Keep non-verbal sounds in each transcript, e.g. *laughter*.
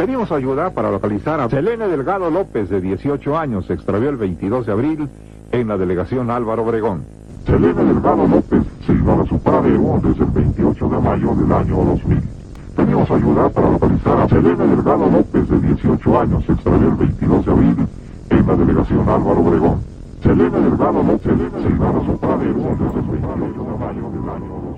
Pedimos ayuda para localizar a Selene Delgado López, de 18 años, se extravió el 22 de abril en la delegación Álvaro Obregón. Selene Delgado López se iba a su padre desde el 28 de mayo del año 2000. Pedimos ayuda para localizar a Selene Delgado López, de 18 años, se extravió el 22 de abril en la delegación Álvaro Obregón. Selene Delgado López se iba a su padre desde el 28 de mayo del año 2000.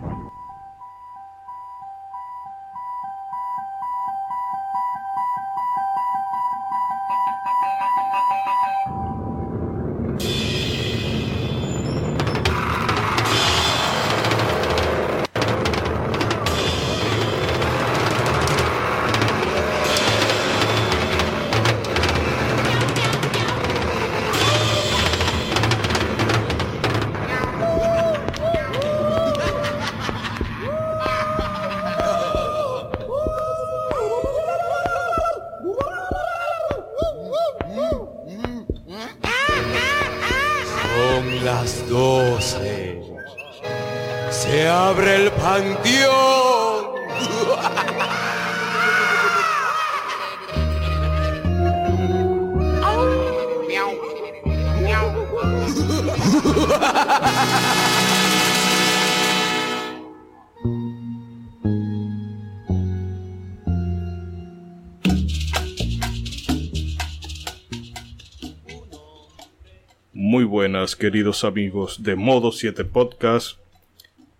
Queridos amigos de Modo 7 Podcast.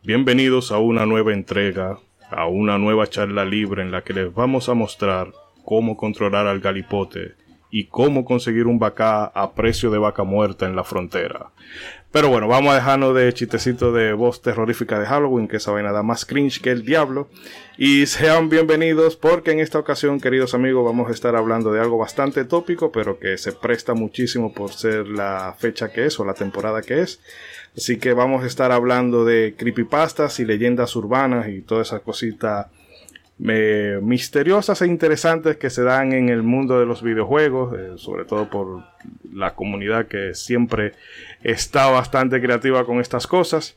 Bienvenidos a una nueva entrega, a una nueva charla libre en la que les vamos a mostrar cómo controlar al galipote y cómo conseguir un bacá a precio de vaca muerta en la frontera. Pero bueno, vamos a dejarnos de chistecito de voz terrorífica de Halloween, que esa vaina da más cringe que el diablo. Y sean bienvenidos porque en esta ocasión, queridos amigos, vamos a estar hablando de algo bastante tópico, pero que se presta muchísimo por ser la fecha que es o la temporada que es. Así que vamos a estar hablando de creepypastas y leyendas urbanas y toda esa cosita misteriosas e interesantes que se dan en el mundo de los videojuegos, eh, sobre todo por la comunidad que siempre está bastante creativa con estas cosas.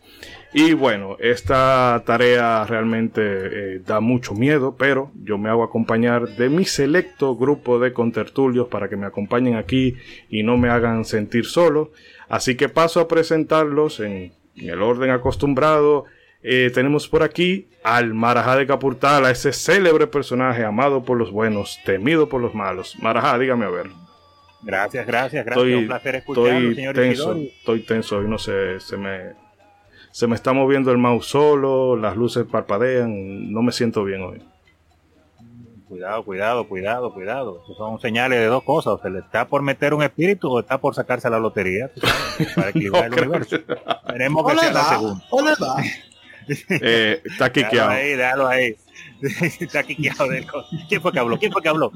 Y bueno, esta tarea realmente eh, da mucho miedo, pero yo me hago acompañar de mi selecto grupo de contertulios para que me acompañen aquí y no me hagan sentir solo. Así que paso a presentarlos en, en el orden acostumbrado. Eh, tenemos por aquí al Marajá de Capurtal, a ese célebre personaje amado por los buenos, temido por los malos. Marajá, dígame a ver. Gracias, gracias, gracias. Estoy, Un placer escucharlo, estoy señor tenso, Isidori. estoy tenso y no sé, se me, se me está moviendo el mouse solo, las luces parpadean, no me siento bien hoy. Cuidado, cuidado, cuidado, cuidado. Son señales de dos cosas. O se le está por meter un espíritu o está por sacarse la lotería. Para *laughs* equilibrar No el creo universo. Esperemos que sea la segunda. Eh, está quiqueado. ahí, déjalo ahí. *laughs* Está quiqueado ¿Quién fue que habló? ¿Quién fue que habló?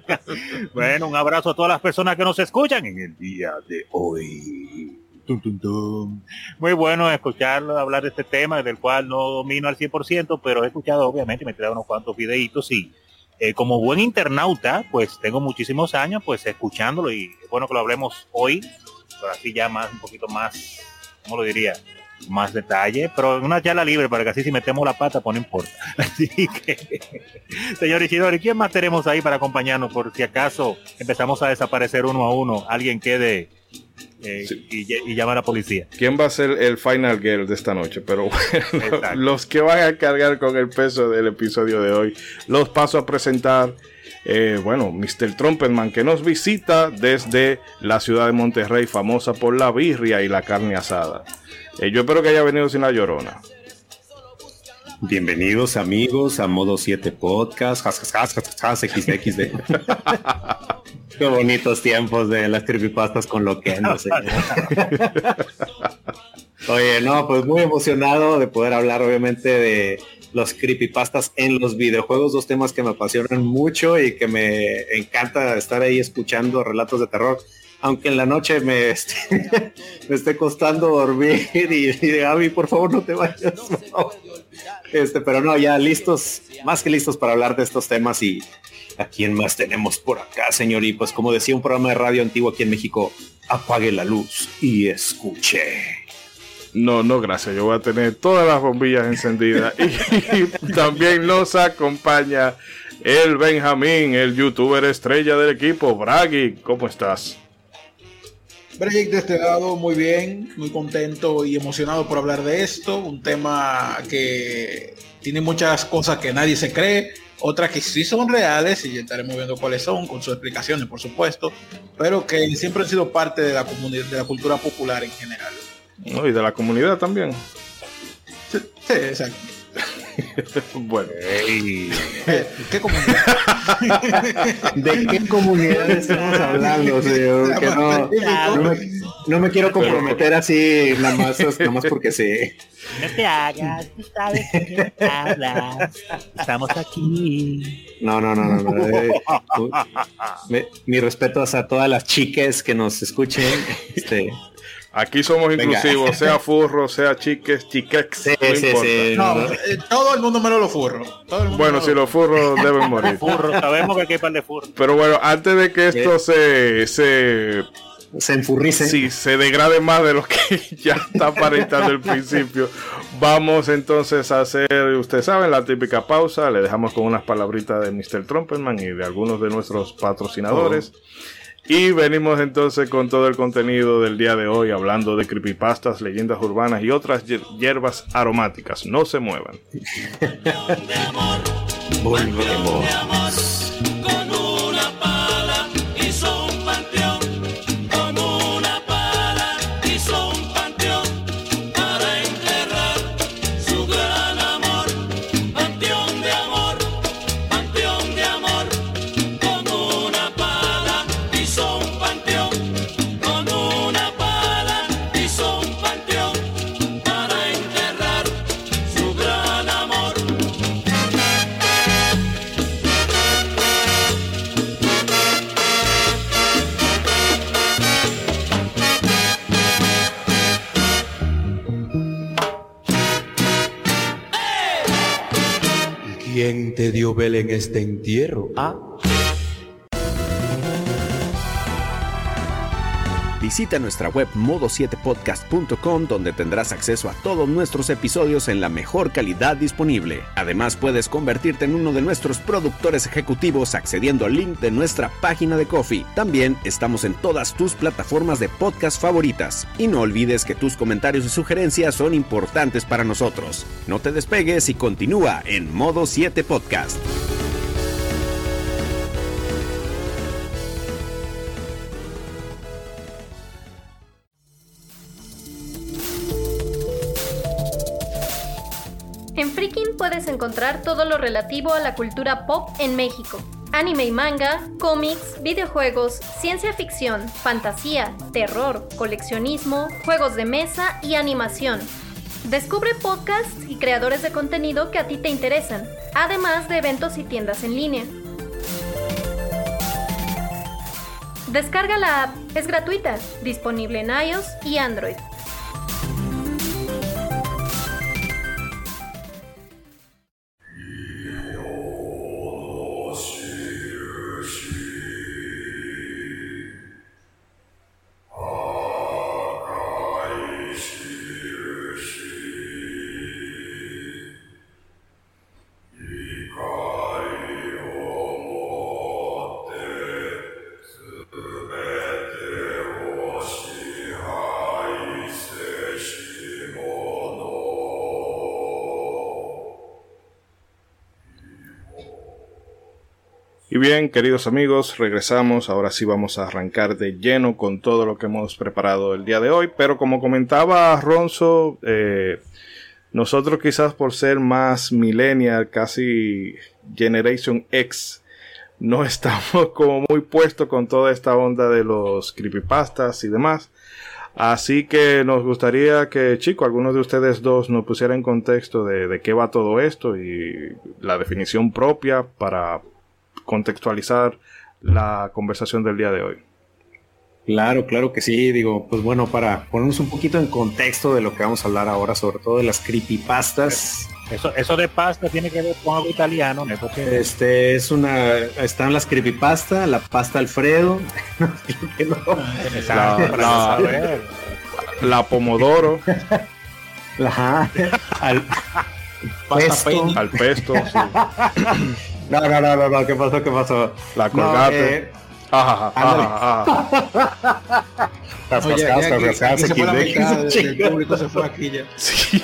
*laughs* bueno, un abrazo a todas las personas que nos escuchan en el día de hoy. Tum, tum, tum. Muy bueno escucharlo, hablar de este tema, del cual no domino al 100%, pero he escuchado, obviamente, me he tirado unos cuantos videitos y eh, como buen internauta, pues tengo muchísimos años pues escuchándolo y es bueno que lo hablemos hoy, pero así ya más, un poquito más, ¿cómo lo diría? Más detalle, pero una charla libre para que así si metemos la pata, pues no importa. *laughs* Así que, señor Isidori, ¿quién más tenemos ahí para acompañarnos? Por si acaso empezamos a desaparecer uno a uno, alguien quede eh, Sí. y, ll- y llama a la policía. ¿Quién va a ser el final girl de esta noche? Pero bueno, los que van a cargar con el peso del episodio de hoy, los paso a presentar. eh, bueno, Mr. Trumpetman que nos visita desde la ciudad de Monterrey, famosa por la birria y la carne asada. Eh, yo espero que haya venido sin la llorona. Bienvenidos amigos a Modo 7 Podcast, XXD. *laughs* Qué bonitos tiempos de las creepypastas con lo que no sé. Oye, no, pues muy emocionado de poder hablar obviamente de los creepypastas en los videojuegos, dos temas que me apasionan mucho y que me encanta estar ahí escuchando relatos de terror. Aunque en la noche me esté, *laughs* me esté costando dormir y, y Gaby, por favor no te vayas. favor. Este, pero no, ya listos, más que listos para hablar de estos temas y a quién más tenemos por acá, señor. Y pues como decía un programa de radio antiguo aquí en México, apague la luz y escuche. No, no, gracias. Yo voy a tener todas las bombillas encendidas. Y, *laughs* también nos acompaña el Benjamín, el youtuber estrella del equipo. Bragi, ¿cómo estás? Break de este lado, muy bien, muy contento y emocionado por hablar de esto. Un tema que tiene muchas cosas que nadie se cree, otras que sí son reales y ya estaremos viendo cuáles son, con sus explicaciones, por supuesto, pero que siempre han sido parte de la comunidad, de la cultura popular en general. No, y de la comunidad también. Sí, sí, exacto. *laughs* bueno. ¿Qué comunidad? *laughs* ¿De qué comunidad estamos hablando, señor? Que no, no, me, no me quiero comprometer así, nada más, nada más porque sí. No te hagas, tú sabes de qué hablas. Estamos aquí. No, no, no, no. no, eh, me- mi respeto a todas las chicas que nos escuchen. Este, Aquí somos Venga. inclusivos, sea *laughs* furro, sea chiques, chiquex, Sí, no sí, importa. sí. No, eh, todo el mundo menos los furros. Bueno, si los furros deben morir. *laughs* Furro, sabemos que aquí hay par de furro. Pero bueno, antes de que esto se, se, se enfurrice. sí, se degrade más de lo que *laughs* ya está aparentando el principio, vamos entonces a hacer, ustedes saben, la típica pausa. Le dejamos con unas palabritas de Mr. Trumpetman y de algunos de nuestros patrocinadores. Y venimos entonces con todo el contenido del día de hoy, hablando de creepypastas, leyendas urbanas y otras hier- hierbas aromáticas. No se muevan. Volvemos. ¿Quién te dio vela en este entierro? Ah. Visita nuestra web modo7podcast.com donde tendrás acceso a todos nuestros episodios en la mejor calidad disponible. Además puedes convertirte en uno de nuestros productores ejecutivos accediendo al link de nuestra página de Coffee. También estamos en todas tus plataformas de podcast favoritas. Y no olvides que tus comentarios y sugerencias son importantes para nosotros. No te despegues y continúa en Modo 7 Podcast. Encontrar todo lo relativo a la cultura pop en México. Anime y manga, cómics, videojuegos, ciencia ficción, fantasía, terror, coleccionismo, juegos de mesa y animación. Descubre podcasts y creadores de contenido que a ti te interesan, además de eventos y tiendas en línea. Descarga la app, es gratuita, disponible en iOS y Android. Bien, queridos amigos, regresamos. Ahora sí vamos a arrancar de lleno con todo lo que hemos preparado el día de hoy. Pero como comentaba Ronzo, eh, nosotros quizás por ser más millennial, casi Generation X, no *laughs* estamos como muy puestos con toda esta onda de los creepypastas y demás. Así que nos gustaría que, chicos, algunos de ustedes dos nos pusieran en contexto de, de qué va todo esto y la definición propia para contextualizar la conversación del día de hoy. Claro, claro que sí. Digo, pues bueno, para ponernos un poquito en contexto de lo que vamos a hablar ahora, sobre todo de las creepypastas. Eso, eso de pasta tiene que ver con algo italiano, ¿no? Porque Este es una. Están las creepypasta, la pasta Alfredo. *laughs* Exacto, La- la-. La Pomodoro, Ajá. Al, pesto. Al pesto, sí. *laughs* No, no, no, no, no, ¿qué pasó? ¿Qué pasó? La No, colgate. eh, Ajá, ajá, ajá, rascadas, aquí se fue la mitad del público se fue aquí ya. Sí.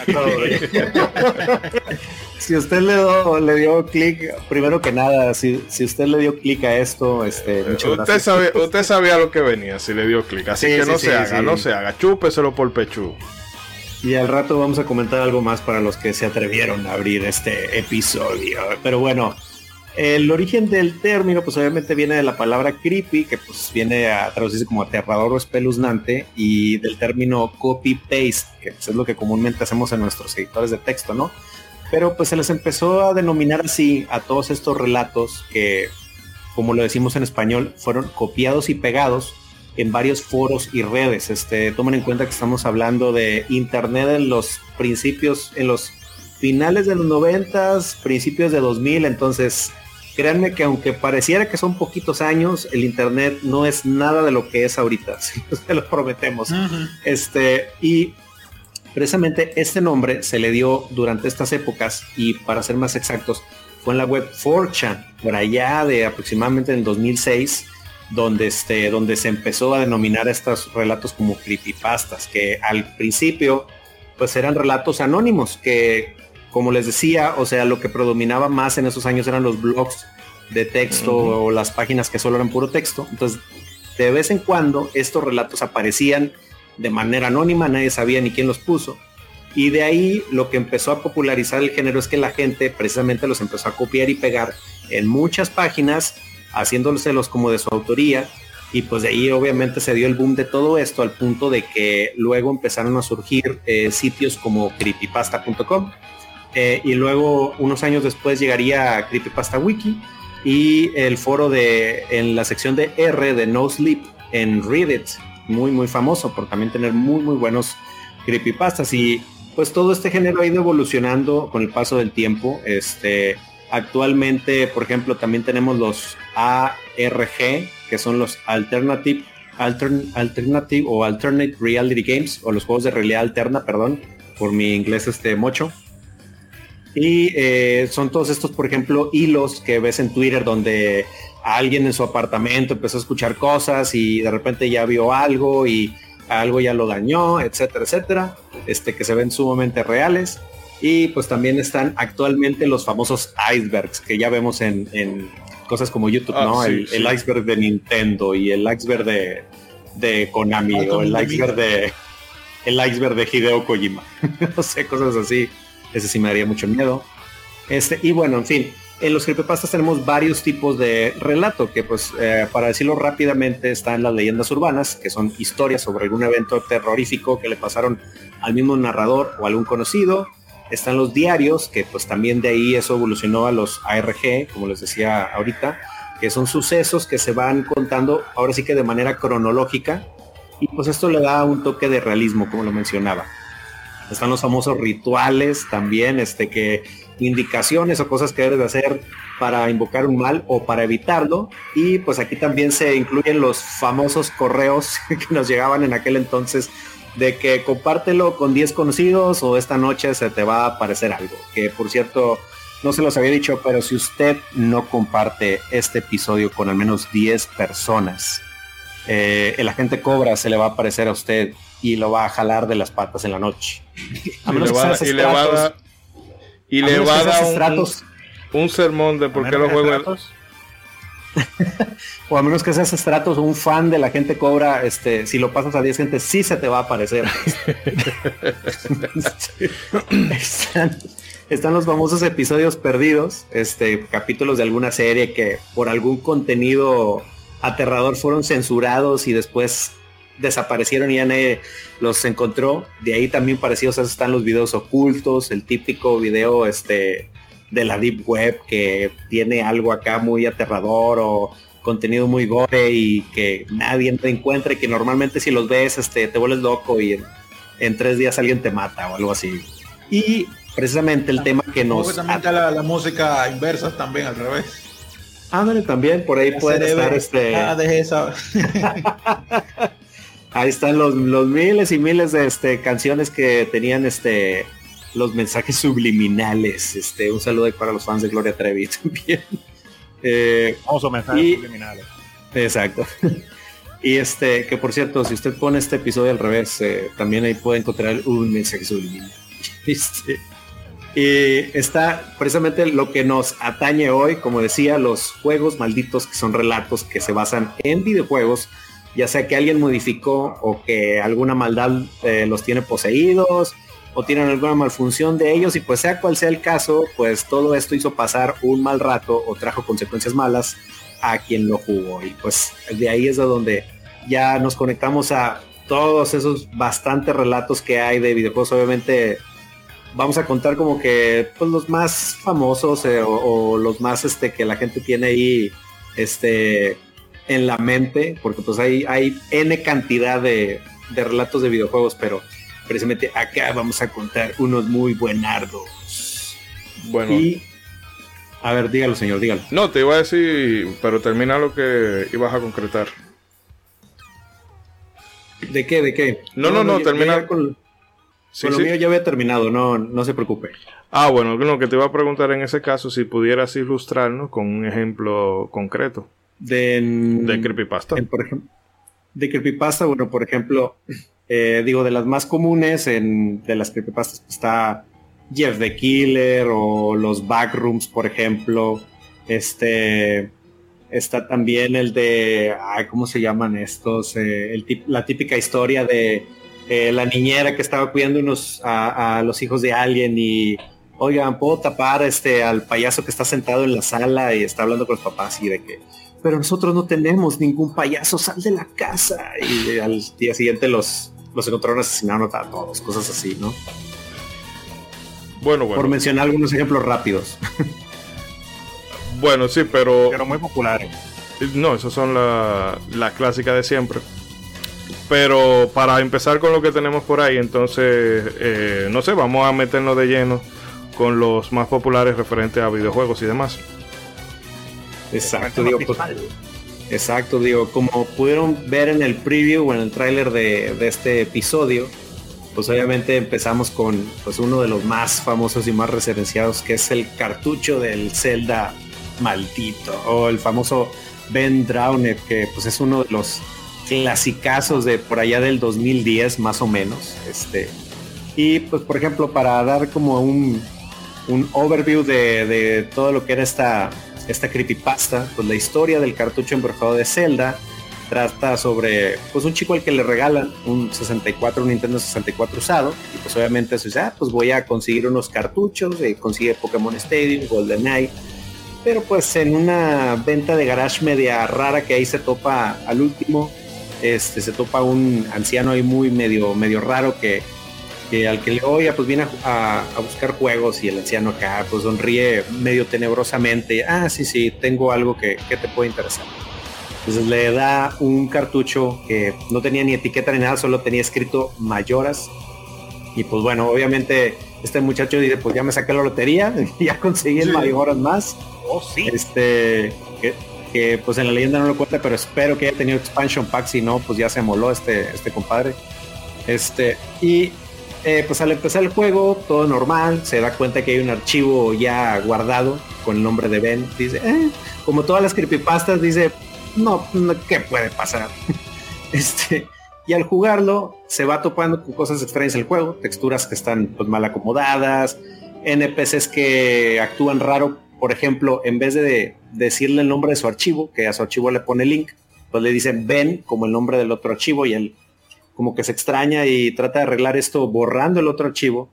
Si usted le dio, le dio clic, primero que nada, si, si usted le dio clic a esto, este, muchas Usted, gracias. sabe, usted sabía lo que venía si le dio clic, así Sí, que sí, no sí, se haga, sí. no se haga, chúpeselo por pechú. Y al rato vamos a comentar algo más para los que se atrevieron a abrir este episodio. Pero bueno, el origen del término, pues obviamente viene de la palabra creepy, que pues viene a traducirse como aterrador o espeluznante, y del término copy-paste, que pues, es lo que comúnmente hacemos en nuestros editores de texto, ¿no? Pero pues se les empezó a denominar así a todos estos relatos que, como lo decimos en español, fueron copiados y pegados en varios foros y redes. Este, tomen en cuenta que estamos hablando de internet en los principios, en los finales de los noventas, principios de 2000, entonces créanme que aunque pareciera que son poquitos años, el internet no es nada de lo que es ahorita, *laughs* se lo prometemos. Este, y precisamente este nombre se le dio durante estas épocas y para ser más exactos, fue en la web 4chan, por allá de aproximadamente en el 2006, donde, este, donde se empezó a denominar estos relatos como creepypastas, que al principio pues eran relatos anónimos, que como les decía, o sea, lo que predominaba más en esos años eran los blogs de texto o las páginas que solo eran puro texto. Entonces, de vez en cuando estos relatos aparecían de manera anónima, nadie sabía ni quién los puso. Y de ahí lo que empezó a popularizar el género es que la gente precisamente los empezó a copiar y pegar en muchas páginas, haciéndoselos como de su autoría. Y pues de ahí obviamente se dio el boom de todo esto al punto de que luego empezaron a surgir eh, sitios como creepypasta.com. Eh, y luego unos años después llegaría Creepypasta Wiki y el foro de en la sección de R de No Sleep en Reddit, muy muy famoso por también tener muy muy buenos creepypastas y pues todo este género ha ido evolucionando con el paso del tiempo. Este actualmente, por ejemplo, también tenemos los ARG, que son los Alternative Altern- Alternative o Alternate Reality Games o los juegos de realidad alterna, perdón, por mi inglés este mocho. Y eh, son todos estos, por ejemplo, hilos que ves en Twitter donde alguien en su apartamento empezó a escuchar cosas y de repente ya vio algo y algo ya lo dañó, etcétera, etcétera, este, que se ven sumamente reales. Y pues también están actualmente los famosos icebergs que ya vemos en, en cosas como YouTube, Ah, ¿no? sí, el, sí. el iceberg de Nintendo y el iceberg de, de Konami Ah, o el iceberg de el iceberg de Hideo Kojima. *laughs* no sé, cosas así. Ese sí me daría mucho miedo. Este, y bueno, en fin, en los creepypastas tenemos varios tipos de relato que pues eh, para decirlo rápidamente están las leyendas urbanas, que son historias sobre algún evento terrorífico que le pasaron al mismo narrador o algún conocido. Están los diarios, que pues también de ahí eso evolucionó a los ARG, como les decía ahorita, que son sucesos que se van contando ahora sí que de manera cronológica y pues esto le da un toque de realismo, como lo mencionaba. Están los famosos rituales también, este que indicaciones o cosas que debes de hacer para invocar un mal o para evitarlo. Y pues aquí también se incluyen los famosos correos *laughs* que nos llegaban en aquel entonces de que compártelo con 10 conocidos o esta noche se te va a aparecer algo. Que por cierto, no se los había dicho, pero si usted no comparte este episodio con al menos 10 personas, eh, el agente Cobra se le va a aparecer a usted y lo va a jalar de las patas en la noche. A Y menos le que va, seas y le va a estratos- dar, y a le va a que dar un, estratos, un sermón de por qué los juegos. *laughs* o a menos que seas estratos un fan de la gente cobra, este, si lo pasas a 10 gente, sí se te va a aparecer. *laughs* están, están los famosos episodios perdidos, este, capítulos de alguna serie que por algún contenido aterrador fueron censurados y después desaparecieron y ya nadie los encontró. De ahí también parecidos están los videos ocultos, el típico video este de la deep web que tiene algo acá muy aterrador o contenido muy gore y que nadie te encuentra y que normalmente si los ves este te vuelves loco y en, en tres días alguien te mata o algo así. Y precisamente el tema que nos también está la, la música inversa también al revés. ándale también por ahí puede estar este Ah, dejé esa. Ahí están los, los miles y miles de este, canciones que tenían este los mensajes *laughs* subliminales. Este, un saludo ahí para los fans de Gloria Trevi *laughs* también. Eh, Famoso mensajes Y- subliminales. Exacto. *laughs* Y este, que por cierto, si usted pone este episodio al revés, eh, también ahí puede encontrar un mensaje subliminal. Este, y está precisamente lo que nos atañe hoy, como decía, los juegos malditos que son relatos que se basan en videojuegos, ya sea que alguien modificó o que alguna maldad eh, los tiene poseídos o tienen alguna malfunción de ellos y pues sea cual sea el caso, pues todo esto hizo pasar un mal rato o trajo consecuencias malas a quien lo jugó. Y pues de ahí es de donde ya nos conectamos a todos esos bastantes relatos que hay de videojuegos. Obviamente vamos a contar como que pues, los más famosos eh, o, los más este que la gente tiene ahí este en la mente, porque pues hay, hay N cantidad de, de relatos de videojuegos, pero precisamente acá vamos a contar unos muy buenardos. Bueno, Y a ver, dígalo señor, dígalo. no, te iba a decir, pero termina lo que ibas a concretar. ¿De qué? ¿De qué? No, no, no, termina- Con, Sí, lo mío ya había terminado, no, no se preocupe. Ah, bueno, lo que te iba a preguntar en ese caso, si pudieras ilustrarnos con un ejemplo concreto De, de creepypasta. en, por ejemplo, de creepypasta, bueno, por ejemplo, eh, digo, de las más comunes en, de las creepypastas pues, está Jeff the Killer o los Backrooms, por ejemplo. Este está también el de, ay, ¿cómo se llaman estos? Eh, el tip- la típica historia de eh, la niñera que estaba cuidando unos a, a los hijos de alguien y oigan, puedo tapar este al payaso que está sentado en la sala y está hablando con los papás y de que pero nosotros no tenemos ningún payaso, sal de la casa. Y al día siguiente los, los encontraron asesinados a todos, cosas así, ¿no? Bueno, Por bueno. mencionar algunos ejemplos rápidos. Bueno, sí, pero Pero muy populares. no, esas son la, la clásica de siempre. Pero para empezar con lo que tenemos por ahí, entonces, eh, no sé, vamos a meternos de lleno con los más populares referentes a videojuegos y demás. Exacto, digo, pues, exacto, digo, como pudieron ver en el preview o en el tráiler de, de este episodio, pues obviamente empezamos con pues uno de los más famosos y más referenciados, que es el cartucho del Zelda maldito, o el famoso Ben Drowned, que pues es uno de los clasicazos de por allá del 2010 más o menos. Este, y pues por ejemplo, para dar como un, un overview de, de todo lo que era esta, esta creepypasta, pues la historia del cartucho embrujado de Zelda trata sobre pues un chico al que le regalan un 64, un Nintendo 64 usado, y pues obviamente eso dice, ah, pues voy a conseguir unos cartuchos, eh, consigue Pokémon Stadium, Golden Knight, pero pues en una venta de garage media rara que ahí se topa al último, este se topa un anciano ahí muy medio, medio raro que, que al que le oye, pues viene a, buscar juegos y el anciano acá pues sonríe medio tenebrosamente, ah, sí, sí, tengo algo que, que te puede interesar. Entonces le da un cartucho que no tenía ni etiqueta ni nada, solo tenía escrito mayoras. Y pues bueno, obviamente este muchacho dice, pues ya me saqué la lotería, *laughs* ya conseguí el mayoras más. Oh, sí. Este, que, que, pues en la leyenda no lo cuenta, pero espero que haya tenido expansion pack, si no, pues ya se moló este, este compadre. Este, y eh, pues al empezar el juego, todo normal, se da cuenta que hay un archivo ya guardado con el nombre de Ben. Dice, "Eh", como todas las creepypastas, dice, no, ¿qué puede pasar? *laughs* este, y al jugarlo, se va topando con cosas extrañas en el juego, texturas que están pues, mal acomodadas, NPCs que actúan raro, por ejemplo, en vez de decirle el nombre de su archivo, que a su archivo le pone link, pues le dicen Ben como el nombre del otro archivo y él como que se extraña y trata de arreglar esto borrando el otro archivo.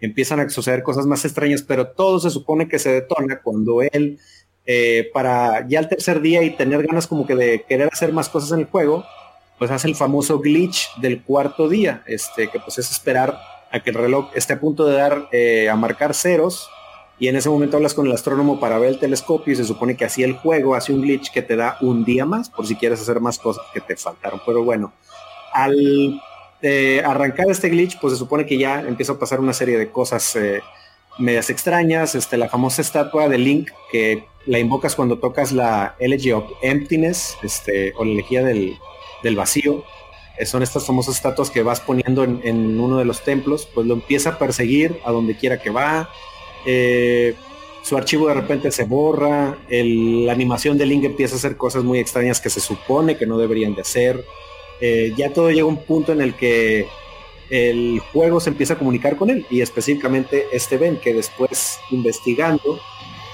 Empiezan a suceder cosas más extrañas, pero todo se supone que se detona cuando él, eh, para ya el tercer día y tener ganas como que de querer hacer más cosas en el juego, pues hace el famoso glitch del cuarto día, este, que pues es esperar a que el reloj esté a punto de dar eh, a marcar ceros y en ese momento hablas con el astrónomo para ver el telescopio y se supone que así el juego hace un glitch que te da un día más por si quieres hacer más cosas que te faltaron. Pero bueno, al eh, arrancar este glitch, pues se supone que ya empieza a pasar una serie de cosas eh, medias extrañas. Este, la famosa estatua de Link que la invocas cuando tocas la Elegy of Emptiness, este, o la elegía del, del vacío. Eh, son estas famosas estatuas que vas poniendo en, uno de los templos, pues lo empieza a perseguir a donde quiera que va. Su archivo de repente se borra, la animación de Link empieza a hacer cosas muy extrañas que se supone que no deberían de hacer. Eh, ya todo llega a un punto en el que el juego se empieza a comunicar con él y específicamente este Ben que después investigando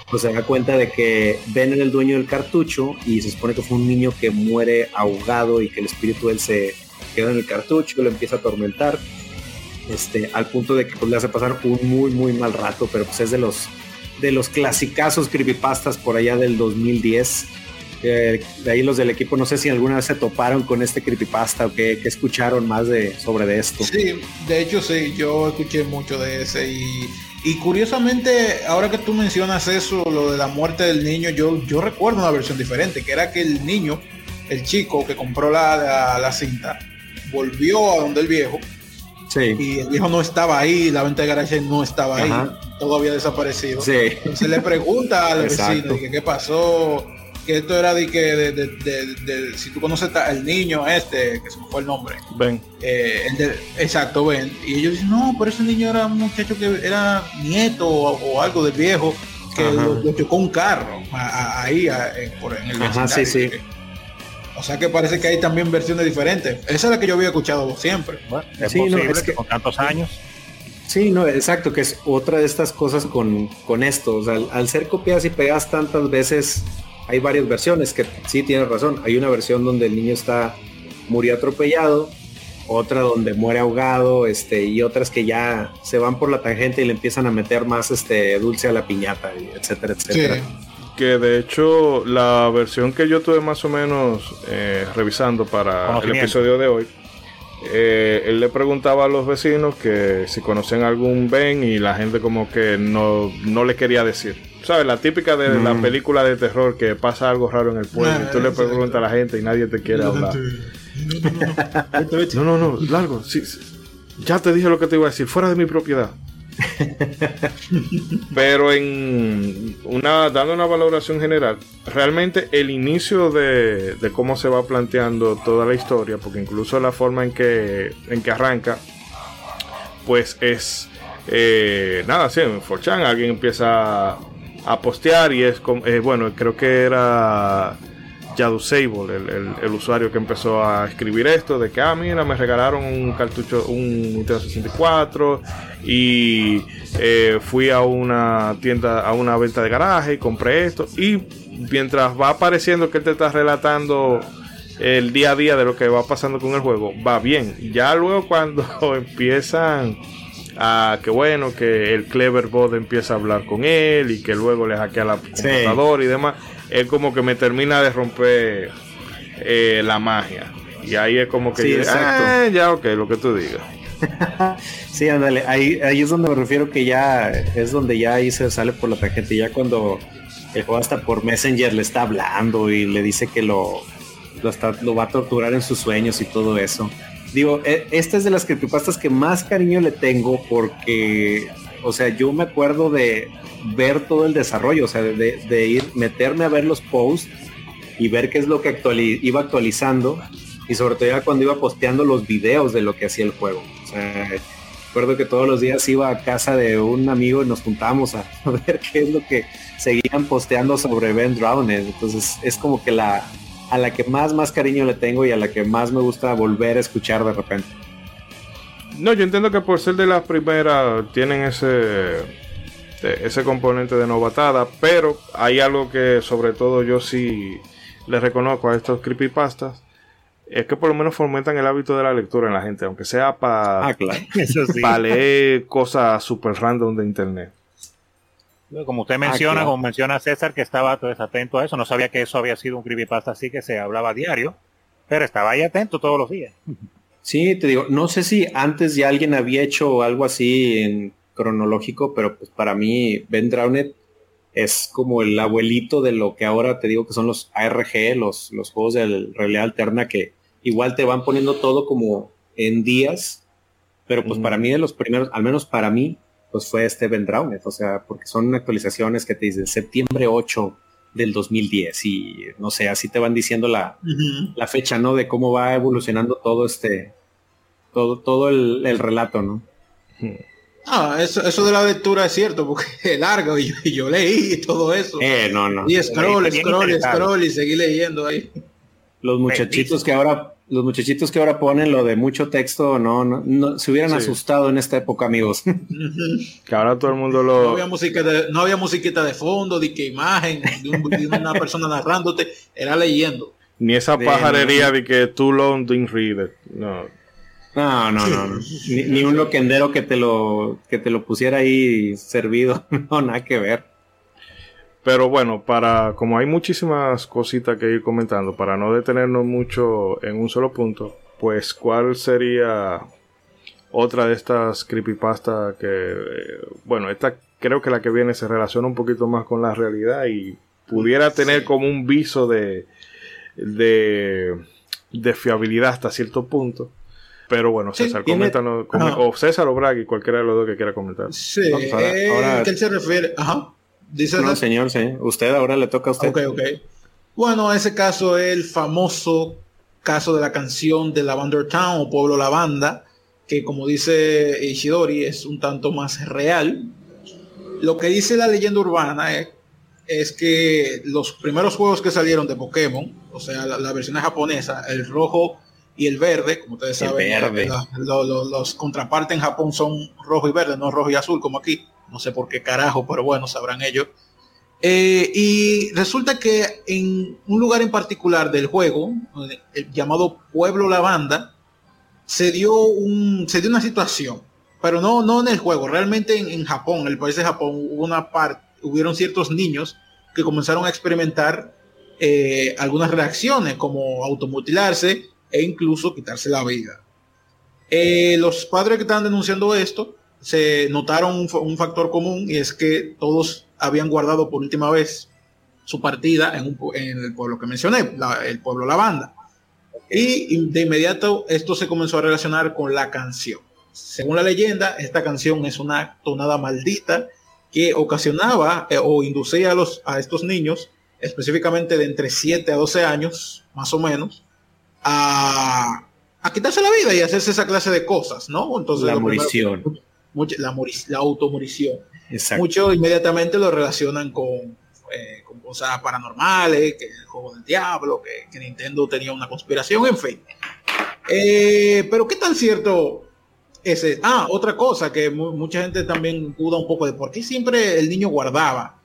pues se da cuenta de que Ben era el dueño del cartucho y se supone que fue un niño que muere ahogado y que el espíritu de él se queda en el cartucho, lo empieza a atormentar este, al punto de que pues, le hace pasar un muy muy mal rato, pero pues es de los de los clasicazos creepypastas por allá del 2010. De ahí los del equipo, no sé si alguna vez se toparon con este creepypasta o que, escucharon más de sobre de esto. Sí, de hecho sí, yo escuché mucho de ese y, y curiosamente, ahora que tú mencionas eso, lo de la muerte del niño, yo, yo recuerdo una versión diferente, que era que el niño, el chico que compró la, la, la cinta, volvió a donde el viejo Sí. y el viejo no estaba ahí, la venta de garaje no estaba Ajá. ahí, todo había desaparecido. Sí. Entonces le pregunta al vecino que qué pasó, que esto era de que de, de- de- de- si tú conoces al niño este, que se me fue el nombre, Ven. eh, el de- exacto, ven. Y ellos dicen, no, pero ese niño era un muchacho que era nieto o, o algo del viejo, que lo, lo chocó un carro a- a- ahí a- en, por- en el Ajá, sí, sí. O sea que parece que hay también versiones diferentes. Esa es la que yo había escuchado siempre. Bueno, es Sí, no, posible es que, que- con tantos años. Sí, no, exacto, que es otra de estas cosas con, con esto. O sea, al, al ser copiadas y pegadas tantas veces, hay varias versiones que sí tienes razón. Hay una versión donde el niño está murió atropellado, otra donde muere ahogado, este, y otras que ya se van por la tangente y le empiezan a meter más este dulce a la piñata, y etcétera, etcétera. Que de hecho la versión que yo tuve más o menos eh, revisando para el episodio de hoy, eh, él le preguntaba a los vecinos que si conocían algún Ben y la gente como que no, no le quería decir. ¿Sabes? La típica de la Mm. película de terror que pasa algo raro en el pueblo y tú le Ah, preguntas a la gente y nadie te quiere hablar. No, no, no, largo. sí, sí. Ya te dije lo que te iba a decir, fuera de mi propiedad. *laughs* Pero en una, dando una valoración general, realmente el inicio de, de cómo se va planteando toda la historia, porque incluso la forma en que, en que arranca, pues es eh, nada, sí, en 4chan alguien empieza a postear y es como, eh, bueno, creo que era Yadu el- el usuario que empezó a escribir esto, de que, ah, mira, me regalaron un cartucho, un Nintendo 64 y eh, fui a una tienda, a una venta de garaje y compré esto. Y mientras va apareciendo que él te está relatando el día a día de lo que va pasando con el juego, va bien. Ya luego cuando *laughs* empiezan a que bueno, que el Clever Bot empieza a hablar con él y que luego le hackea la computadora y demás, es como que me termina de romper eh, la magia. Y ahí es como que Sí, yo, exacto. "Ah, ya ok, lo que tú digas. *laughs* Sí, ándale, ahí, ahí es donde me refiero que ya es donde ya ahí se sale por la tangente, ya cuando el juego hasta por Messenger le está hablando y le dice que lo, lo, está- lo va a torturar en sus sueños y todo eso. Digo, e- esta es de las creepypastas que más cariño le tengo porque, o sea, yo me acuerdo de ver todo el desarrollo, o sea, de, ir, meterme a ver los posts y ver qué es lo que iba actualizando y sobre todo ya cuando iba posteando los videos de lo que hacía el juego. O sea, recuerdo que todos los días iba a casa de un amigo y nos juntábamos a *laughs* ver qué es lo que seguían posteando sobre Ben Drowned. Entonces es como que la a la que más más cariño le tengo y a la que más me gusta volver a escuchar de repente. No, yo entiendo que por ser de las primeras tienen ese ese componente de novatada, pero hay algo que sobre todo yo sí le reconozco a estos creepypastas, es que por lo menos fomentan el hábito de la lectura en la gente, aunque sea para Ah, claro. *laughs* Leer cosas super random de internet. Como usted menciona, claro. como menciona César, que estaba pues, atento a eso, no sabía que eso había sido un creepypasta así que se hablaba a diario, pero estaba ahí atento todos los días. Sí, te digo, no sé si antes ya alguien había hecho algo así en cronológico, pero pues para mí Ben Drowned es como el abuelito de lo que ahora te digo que son los ARG, los, los juegos de realidad alterna que igual te van poniendo todo como en días, pero pues Mm. para mí de los primeros, al menos para mí, pues fue este Ben Drowned, o sea, porque son actualizaciones que te dicen septiembre 8 del 2010 y no sé, así te van diciendo la, la fecha, ¿no? De cómo va evolucionando todo este, todo, todo el, el relato, ¿no? Ah, eso, eso de la lectura es cierto, porque es largo y yo, y yo leí todo eso. Eh, no, no. y scroll, scroll, interesado. scroll y seguí leyendo ahí. Los muchachitos que ahora, los muchachitos que ahora ponen lo de mucho texto, no, no, no- se hubieran Sí. asustado en esta época, amigos. Que ahora todo el mundo No lo... había música de, no había musiquita de fondo, de que imagen, de, un- de una persona narrándote, era leyendo. Ni esa De- pajarería de que too long didn't read it. No. No, no, no. no. Ni, ni un loquendero que te lo, que te lo pusiera ahí servido. *laughs* No, nada que ver. Pero bueno, para como hay muchísimas cositas que ir comentando, para no detenernos mucho en un solo punto, pues cuál sería otra de estas creepypasta que, eh, bueno, esta creo que la que viene se relaciona un poquito más con la realidad y pudiera tener como un viso de, de, de fiabilidad hasta cierto punto. Pero bueno, Sí, César, tiene- coméntanos, com- o César o Bragg, cualquiera de los dos que quiera comentar. Sí, Vamos, ahora- eh, ahora- ¿qué él se refiere? Ajá. Dice No, señor, sí. Usted ahora le toca a usted. Ok, ok. Bueno, ese caso es el famoso caso de la canción de Lavender Town o Pueblo Lavanda, que como dice Ishidori es un tanto más real. Lo que dice la leyenda urbana es, es que los primeros juegos que salieron de Pokémon, o sea, la, la versión japonesa, el rojo y el verde, como ustedes El saben, verde. la- lo- lo- los contrapartes en Japón son rojo y verde, no rojo y azul como aquí. No sé por qué carajo, pero bueno, sabrán ellos. Eh, y resulta que en un lugar en particular del juego, eh, el llamado Pueblo Lavanda, se dio, un, se dio una situación, pero no, no en el juego, realmente en, en Japón, en el país de Japón, hubo una hubieron ciertos niños que comenzaron a experimentar eh, algunas reacciones como automutilarse e incluso quitarse la vida. Los padres que estaban denunciando esto se notaron un, fa- un factor común y es que todos habían guardado por última vez su partida en, un pu- en el pueblo que mencioné, la- el pueblo Lavanda. Y in- de inmediato esto se comenzó a relacionar con la canción. Según la leyenda, esta canción es una tonada maldita que ocasionaba eh, o inducía a, los, a estos niños, específicamente de entre 7 a 12 años, más o menos, a, a quitarse la vida y hacerse esa clase de cosas, ¿no? Entonces, La primero- morición. Mucho- la, la automorición. Muchos inmediatamente lo relacionan con, eh, con cosas paranormales, que el juego del diablo, que, que Nintendo tenía una conspiración, en fin. Eh, pero qué tan cierto es ese? Ah, otra cosa que mu- mucha gente también duda un poco de por qué siempre el niño guardaba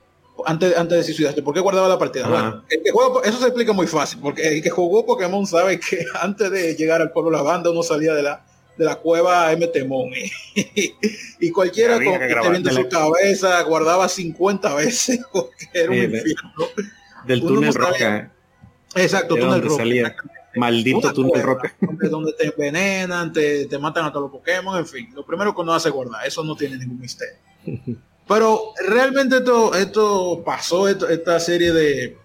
antes, antes de suicidarse, ¿por qué guardaba la partida? Bueno, el que juega- eso se explica muy fácil, porque el que jugó Pokémon sabe que *laughs* antes de llegar al pueblo la banda uno salía de la, de la cueva MTMON y, *laughs* y cualquiera con que viendo su cabeza guardaba 50 veces *laughs* porque era un Sí, infierno. Del uno túnel no roca. Exacto, túnel rojo. salía. Maldito Una túnel cueva, roca. donde, te envenenan, te, te matan a todos los Pokémon, en fin. Lo primero que uno hace guardar, eso no tiene ningún misterio. *laughs* Pero realmente esto, esto pasó, esto- esta serie de,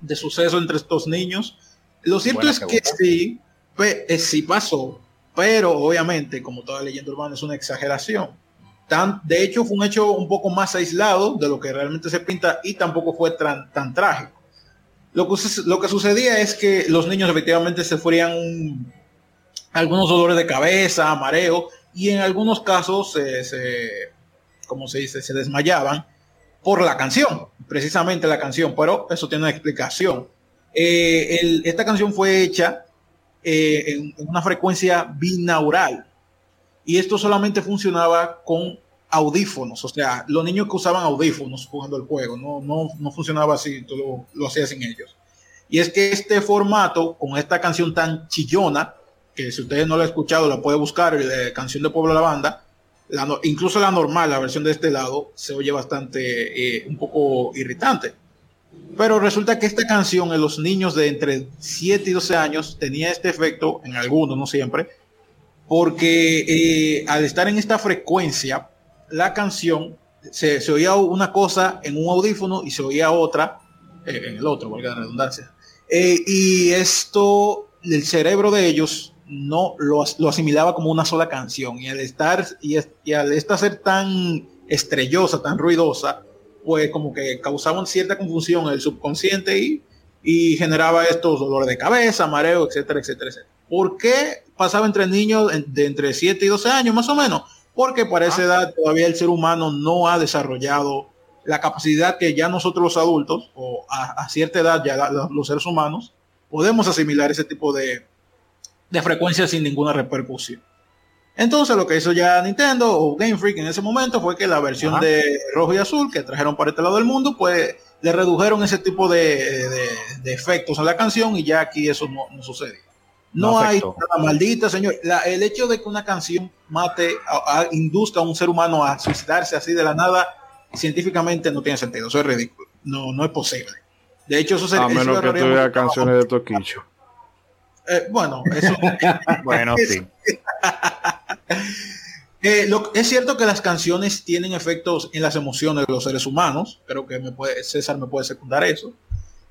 de sucesos entre estos niños. Lo cierto Buena es que sí, pe- eh, sí pasó, pero obviamente, como toda leyenda urbana, es una exageración. Tan, de hecho, fue un hecho un poco más aislado de lo que realmente se pinta y tampoco fue tan, tan trágico. Lo que, lo que sucedía es que los niños efectivamente sufrían un- algunos dolores de cabeza, mareo, y en algunos casos se, se, ¿cómo se dice? Se desmayaban por la canción, precisamente la canción, pero eso tiene una explicación. Eh, esta canción fue hecha eh, en, en una frecuencia binaural y esto solamente funcionaba con audífonos, o sea, los niños que usaban audífonos jugando el juego, no, no, no funcionaba así, tú lo, lo hacías sin ellos. Y es que este formato, con esta canción tan chillona, que si ustedes no la han escuchado, la puede buscar, de canción de Pueblo la Banda, la incluso la normal, la versión de este lado, se oye bastante, eh, un poco irritante. Pero resulta que esta canción en los niños de entre 7 y 12 años tenía este efecto, en algunos, no siempre, porque eh, al estar en esta frecuencia, la canción se, se oía una cosa en un audífono y se oía otra eh, en el otro, valga la redundancia. Eh, y esto, el cerebro de ellos no lo, lo asimilaba como una sola canción. Y al estar, y, y al esta ser tan estrellosa, tan ruidosa, pues como que causaban cierta confusión en el subconsciente y, y generaba estos dolores de cabeza, mareo, etcétera, etcétera, etcétera. ¿Por qué pasaba entre niños de entre 7 y 12 años más o menos? porque para esa edad todavía el ser humano no ha desarrollado la capacidad que ya nosotros los adultos, o a, a cierta edad ya la- los seres humanos, podemos asimilar ese tipo de, de frecuencias sin ninguna repercusión. Entonces lo que hizo ya Nintendo o Game Freak en ese momento fue que la versión Ajá. de rojo y azul que trajeron para este lado del mundo, pues le redujeron ese tipo de, de- de efectos a la canción y ya aquí eso no, no sucede. No, No hay nada maldita, señor. La- el hecho de que una canción mate, a- a- induzca a un ser humano a suicidarse así de la nada, científicamente no tiene sentido. Eso es ridículo. No, no es posible. De hecho, eso sería A menos que canciones de Toquicho. Eh, bueno, eso *laughs* Bueno, Es- sí. *laughs* Eh, lo- es cierto que las canciones tienen efectos en las emociones de los seres humanos. Creo que me puede, César me puede secundar eso.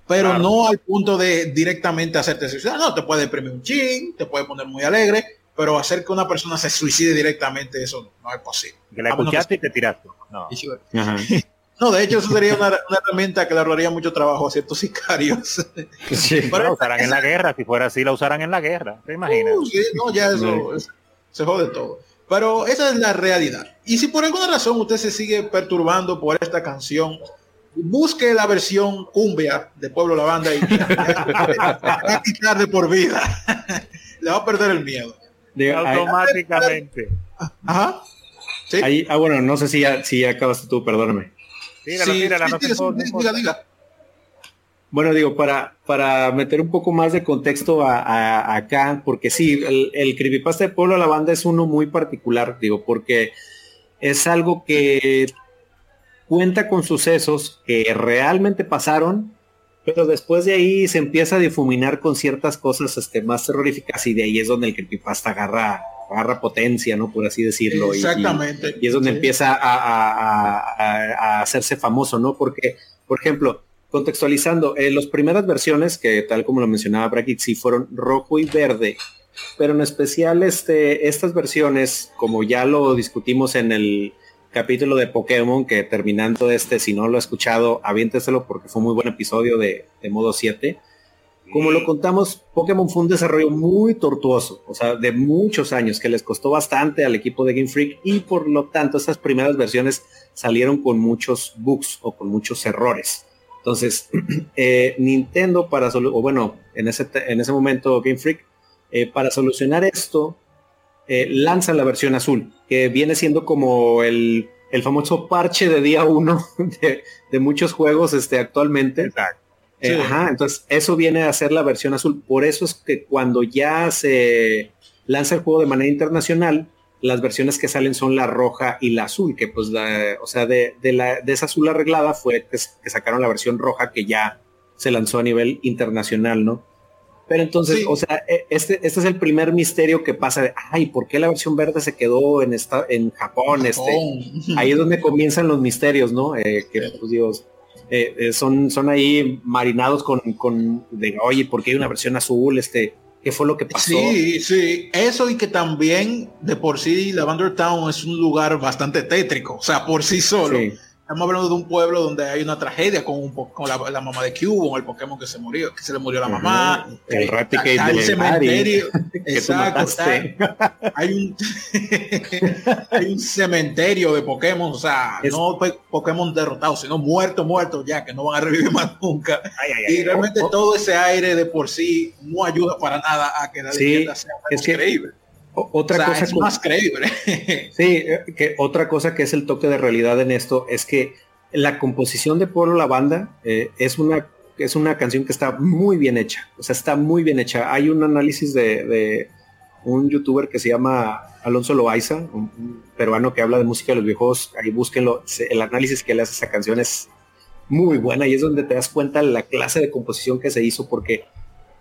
Pero Claro. no al punto de directamente hacerte suicidar. No, te puede deprimir un chin, te puede poner muy alegre, pero hacer que una persona se suicide directamente, eso no, no es posible. Que la escuchaste y te tiraste. No. No, de hecho, eso sería una, una herramienta que le ahorraría mucho trabajo a ciertos sicarios. *laughs* Sí. Pero la usarán en la guerra. Si fuera así, la usarán en la guerra. ¿Te imaginas? Uh, sí, no, ya eso es- se jode todo. Pero esa es la realidad. Y si por alguna razón usted se sigue perturbando por esta canción, busque la versión cumbia de Pueblo La Banda y va a quitar de por vida. *laughs* Le va a perder el miedo. Digo, Automáticamente. Ajá. Sí. ahí- ah, bueno, no sé si ya, si ya acabaste tú, perdóname. Sí, sí, no diga, diga. Bueno, digo, para, para meter un poco más de contexto a, porque sí, el, el creepypasta de Pueblo a la Banda es uno muy particular, digo, porque es algo que cuenta con sucesos que realmente pasaron, pero después de ahí se empieza a difuminar con ciertas cosas este, más terroríficas y de ahí es donde el creepypasta agarra, agarra potencia, ¿no? Por así decirlo. y- Exactamente. y es donde Sí. empieza a, a- a- a- a hacerse famoso, ¿no? Porque, por ejemplo, contextualizando, eh, las primeras versiones, que tal como lo mencionaba Brackett, sí fueron rojo y verde, pero en especial este, estas versiones, como ya lo discutimos en el capítulo de Pokémon, que terminando este, si no lo ha escuchado, aviénteselo porque fue un muy buen episodio de, de modo 7. Como lo contamos, Pokémon fue un desarrollo muy tortuoso, o sea, de muchos años, que les costó bastante al equipo de Game Freak y por lo tanto esas primeras versiones salieron con muchos bugs o con muchos errores. Entonces, *clears throat* eh, Nintendo para, o bueno, en ese, en ese momento Game Freak, eh, para solucionar esto, eh, lanza la versión azul, que viene siendo como el, el famoso parche de día uno *laughs* de, de muchos juegos este, actualmente. Exacto. Eh, ajá, entonces eso viene a ser la versión azul. Por eso es que cuando ya se lanza el juego de manera internacional, las versiones que salen son la roja y la azul, que pues la, o sea, de, de la, de esa azul arreglada fue que, sacaron la versión roja que ya se lanzó a nivel internacional, ¿no? Pero entonces, Sí. o sea, e- este, este es el primer misterio que pasa de, ay, ¿por qué la versión verde se quedó en, esta, en Japón? Este, ahí es donde comienzan los misterios, ¿no? Eh, que pues, digo, eh, eh, son, son ahí marinados con, con de, oye, ¿por qué hay una versión azul? Este, ¿qué fue lo que pasó? Sí, sí. Eso y que también de por sí Lavender Town es un lugar bastante tétrico. O sea, por sí solo. Sí. Estamos hablando de un pueblo donde hay una tragedia con, un con la, la mamá de Cubo, el Pokémon que se murió, que se le murió la mamá. El Raticate Está el de cementerio. *laughs* Exacto. está- hay un *laughs* hay un cementerio de Pokémon, o sea, Es- no Pokémon derrotados, sino muertos, muertos ya, que no van a revivir más nunca. Ay, ay, ay. Y realmente oh, oh. todo ese aire de por sí no ayuda para nada a que la Sí, leyenda sea es menos que- creíble. O- otra o sea, cosa es con- más creíble. *laughs* Sí, eh, que otra cosa que es el toque de realidad en esto es que la composición de Pueblo La Banda eh, es una es una canción que está muy bien hecha, o sea, está muy bien hecha. Hay un análisis de, de un youtuber que se llama Alonso Loaiza, un, un peruano que habla de música de los viejos, ahí búsquenlo, el análisis que le hace a esa canción es muy buena y es donde te das cuenta la clase de composición que se hizo, porque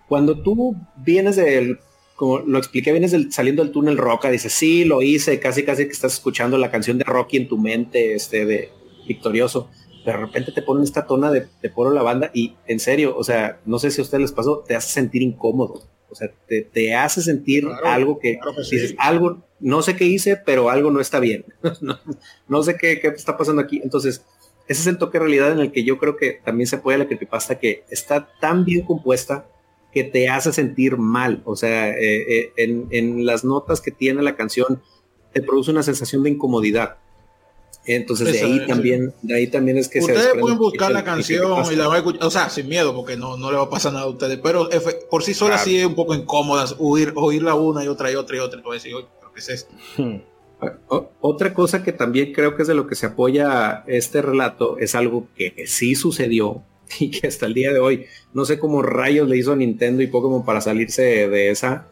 cuando tú vienes del como lo expliqué, vienes del, saliendo del túnel Roca, dices, sí, lo hice, casi casi que estás escuchando la canción de Rocky en tu mente, este, de victorioso. De repente te ponen esta tona de, de poro la banda y en serio, o sea, no sé si a ustedes les pasó, te hace sentir incómodo. O sea, te, te hace sentir Claro, algo que, claro que sí. dices, algo, no sé qué hice, pero algo no está bien. *laughs* no, no sé qué, qué está pasando aquí. Entonces, ese es el toque de realidad en el que yo creo que también se puede la creepypasta que está tan bien compuesta que te hace sentir mal. O sea, eh, eh, en, en las notas que tiene la canción, te produce una sensación de incomodidad. Entonces de ahí también, de ahí también es que se Ustedes desprende pueden buscar el- la canción y la van a escuchar, o sea, sin miedo, porque no, no le va a pasar nada a ustedes, pero efe- por sí sola Claro. sí es un poco incómoda oír, oírla una y otra y otra y otra, decir, oye, ¿pero qué es esto? *laughs* Otra cosa que también creo que es de lo que se apoya este relato es algo que sí sucedió *laughs* y que hasta el día de hoy no sé cómo rayos le hizo Nintendo y Pokémon para salirse de esa.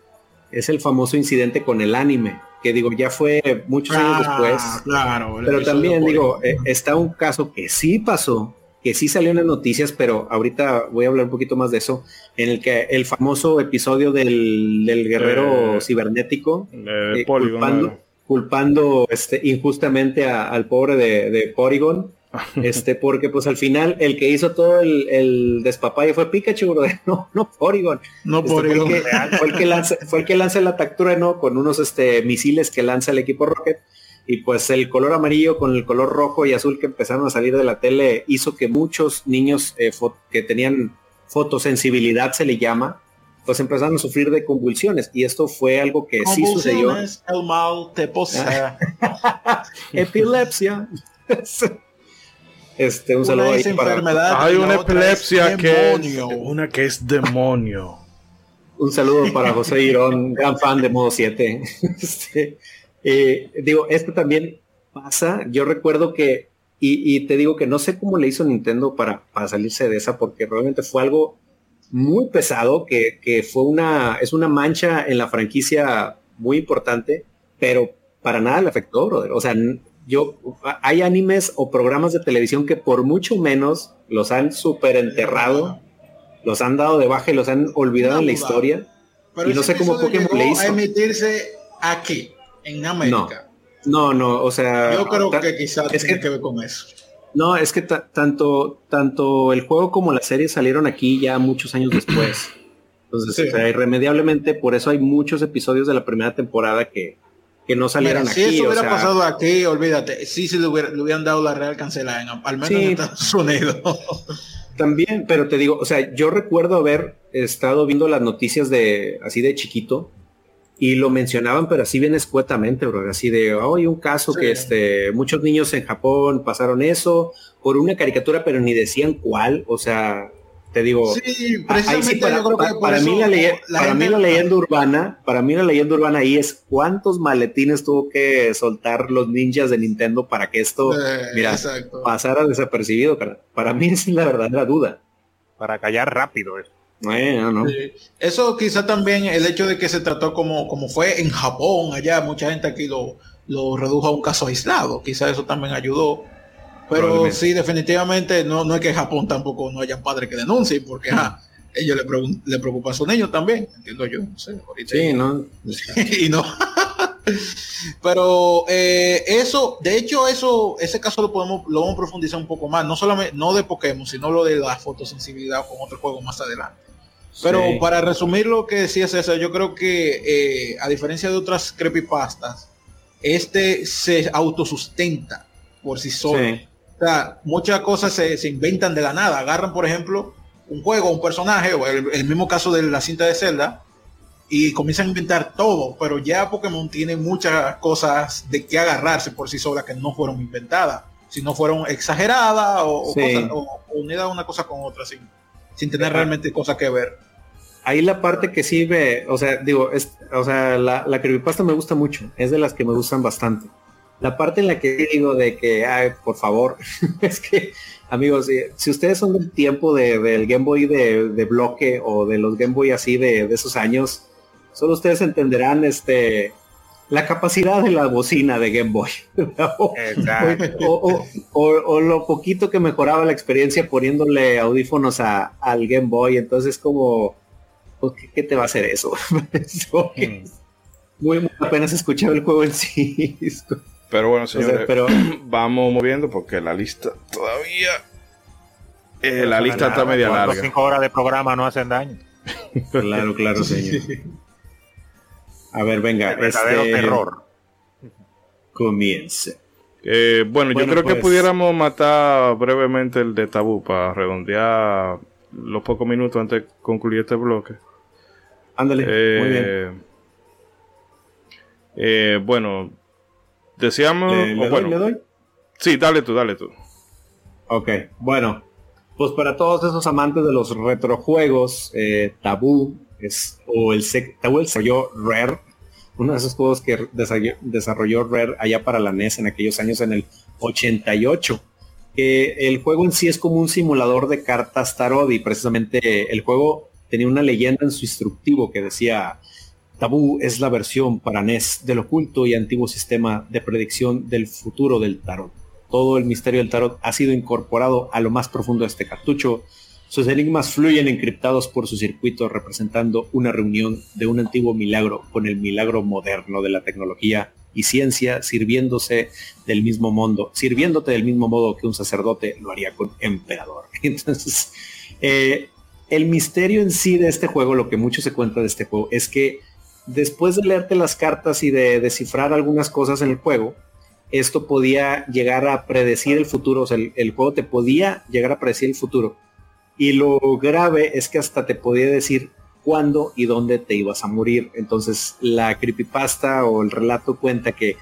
Es el famoso incidente con el anime, que digo, ya fue muchos años después. Ah, claro. el Pero también digo, eh, está un caso que sí pasó, que sí salió en las noticias, pero ahorita voy a hablar un poquito más de eso, en el que el famoso episodio del, del guerrero Eh, cibernético, Eh, Polygon, culpando, culpando este, injustamente a- al pobre de, de Porygon, *laughs* este, porque pues al final el que hizo todo el, el despapalle fue Pikachu, bro. *laughs* no, no Porygon. No Este, fue, el que, fue el que lanza, fue el que lanza la captura, ¿no? Con unos este, misiles que lanza el equipo Rocket. Y pues el color amarillo con el color rojo y azul que empezaron a salir de la tele hizo que muchos niños eh, que tenían fotosensibilidad, se le llama, pues empezaron a sufrir de convulsiones. Y esto fue algo que sí sucedió. El mal te posea. Epilepsia. *laughs* este, un Una saludo ahí para, enfermedad Hay una epilepsia que es demonio. una que es demonio. Un saludo para *laughs* José Irón, gran fan de Modo 7. *laughs* Este, eh, digo, esto también pasa. Yo recuerdo que, y, y te digo que no sé cómo le hizo Nintendo para, para salirse de esa, porque realmente fue algo muy pesado, que, que fue una, es una mancha en la franquicia muy importante, pero para nada le afectó, brother. O sea, yo, hay animes o programas de televisión que por mucho menos los han super enterrado, los han dado de baja y los han olvidado en la historia. Pero y no sé cómo Pokémon le llegó a hizo. emitirse aquí, en América. No, no, o sea, Yo creo que quizás es tiene que- que ver con eso. no, es que ta- tanto, tanto el juego como la serie salieron aquí ya muchos años después. Entonces, Sí. o sea, irremediablemente, por eso hay muchos episodios de la primera temporada que, que no salieron Mira, aquí. si eso o hubiera sea, pasado aquí, olvídate, sí, sí le, hubiera- le hubieran dado la real cancelada, en, al menos Sí. en Estados Unidos. También, pero te digo, o sea, yo recuerdo haber estado viendo las noticias de así de chiquito y lo mencionaban, pero así bien escuetamente, bro, así de, hoy un caso Sí. que este muchos niños en Japón pasaron eso por una caricatura, pero ni decían cuál, o sea, te digo, sí, precisamente sí para, yo creo que para- por para eso mí la, leye- la para mí gente- la leyenda urbana, para mí la leyenda urbana ahí es cuántos maletines tuvo que soltar los ninjas de Nintendo para que esto Eh, mira, exacto. pasara desapercibido, cara. Para mí es la verdadera duda. Para callar rápido eso. Bueno, no. Sí. Eso quizá también el hecho de que se trató como, como fue en Japón, allá mucha gente aquí lo, lo redujo a un caso aislado, quizá eso también ayudó. Pero sí, definitivamente no, no es que en Japón tampoco no hayan padres que denuncien, porque ajá, ellos le, le preocupa a sus niños también, entiendo yo, no sé, ahorita Sí, ¿no? *laughs* y no. *laughs* Pero eh, eso, de hecho, eso, ese caso lo podemos, lo vamos a profundizar un poco más, no solamente, no de Pokémon, sino lo de la fotosensibilidad con otro juego más adelante. Pero Sí. para resumir lo que decía César, yo creo que eh, a diferencia de otras creepypastas, este se autosustenta por sí solo. Sí. O sea, muchas cosas se, se inventan de la nada. Agarran, por ejemplo, un juego, un personaje, o el, el mismo caso de la cinta de Zelda, y comienzan a inventar todo. Pero ya Pokémon tiene muchas cosas de que agarrarse por sí sola que no fueron inventadas, sino fueron exageradas o, Sí. cosas- o- o unidas una cosa con otra sin, sin tener realmente cosas que ver. Ahí la parte que sí ve, o sea, digo, es, o sea, la, la creepypasta me gusta mucho, es de las que me gustan bastante. La parte en la que digo de que, ay, por favor, *laughs* es que, amigos, si ustedes son del tiempo de- del Game Boy de, de bloque o de los Game Boy así de, de esos años, solo ustedes entenderán este la capacidad de la bocina de Game Boy. *laughs* O, o- o- o lo poquito que mejoraba la experiencia poniéndole audífonos a- al Game Boy. Entonces como, pues, ¿qué, qué te va a hacer eso? *laughs* Es como que Mm. muy, muy apenas escuchaba el juego en sí. Pero bueno, O sea, señores, pero *clears throat* vamos moviendo porque la lista todavía. eh, la lista está media larga. cinco horas de programa no hacen daño. *laughs* claro, claro, señor. A ver, venga, El verdadero este, terror. comience. Eh, bueno, yo creo que pues- pudiéramos matar brevemente el de tabú para redondear los pocos minutos antes de concluir este bloque. Ándale, Eh, muy bien. eh, bueno, Decíamos. ¿Le, le o doy, bueno, le doy? Sí, dale tú, dale tú. Ok, bueno, pues para todos esos amantes de los retrojuegos, eh, Tabú es, o el sec- Tabú el desarrolló Rare, uno de esos juegos que desarrolló, desarrolló Rare allá para la NES en aquellos años en el 88. Que el juego en sí es como un simulador de cartas tarot y precisamente el juego tenía una leyenda en su instructivo que decía Tabú es la versión para NES del oculto y antiguo sistema de predicción del futuro del tarot todo el misterio del tarot ha sido incorporado a lo más profundo de este cartucho. Sus enigmas fluyen encriptados por su circuito representando una reunión de un antiguo milagro con el milagro moderno de la tecnología y ciencia sirviéndose del mismo mundo, sirviéndote del mismo modo que un sacerdote lo haría con emperador. *laughs* Entonces, eh, el misterio en sí de este juego, lo que mucho se cuenta de este juego, es que después de leerte las cartas y de descifrar algunas cosas en el juego, esto podía llegar a predecir el futuro, o sea, el, juego te podía llegar a predecir el futuro. Y lo grave es que hasta te podía decir cuándo y dónde te ibas a morir. Entonces, la creepypasta o el relato cuenta que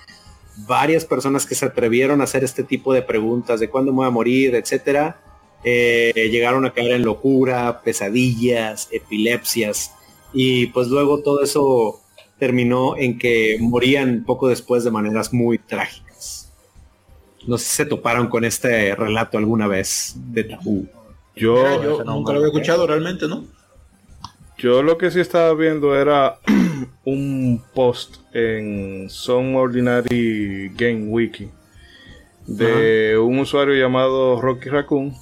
varias personas que se atrevieron a hacer este tipo de preguntas de cuándo me voy a morir, etcétera, eh, llegaron a caer en locura, pesadillas, epilepsias, y pues luego todo eso terminó en que morían poco después de maneras muy trágicas. No sé si se toparon con este relato alguna vez de tabú. Yo, Mira, yo nunca lo había escuchado realmente, ¿no? yo lo que sí estaba viendo era *clears throat* un post en Some Ordinary Game Wiki de un usuario llamado Rocky Raccoon.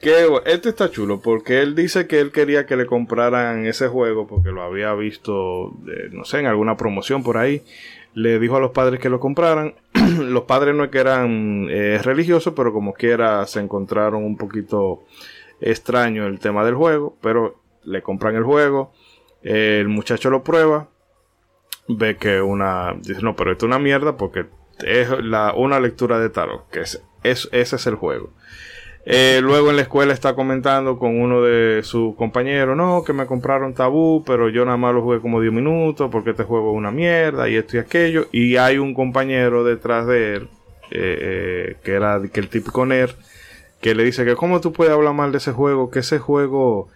Que este está chulo porque él dice que él quería que le compraran ese juego porque lo había visto, eh, no sé, en alguna promoción por ahí. Le dijo a los padres que lo compraran. *clears throat* los padres no es que eran eh, religiosos, pero como quiera se encontraron un poquito extraño el tema del juego, pero le compran el juego, el muchacho lo prueba, ve que una, dice no, pero esto es una mierda porque es la, una lectura de tarot, que es, es- ese es el juego. Eh, luego en la escuela está comentando con uno de sus compañeros, no, que me compraron tabú, pero yo nada más lo jugué como 10 minutos porque este juego es una mierda y esto y aquello. Y hay un compañero detrás de él, eh, eh, que era que el típico nerd, que le dice que cómo tú puedes hablar mal de ese juego, que ese juego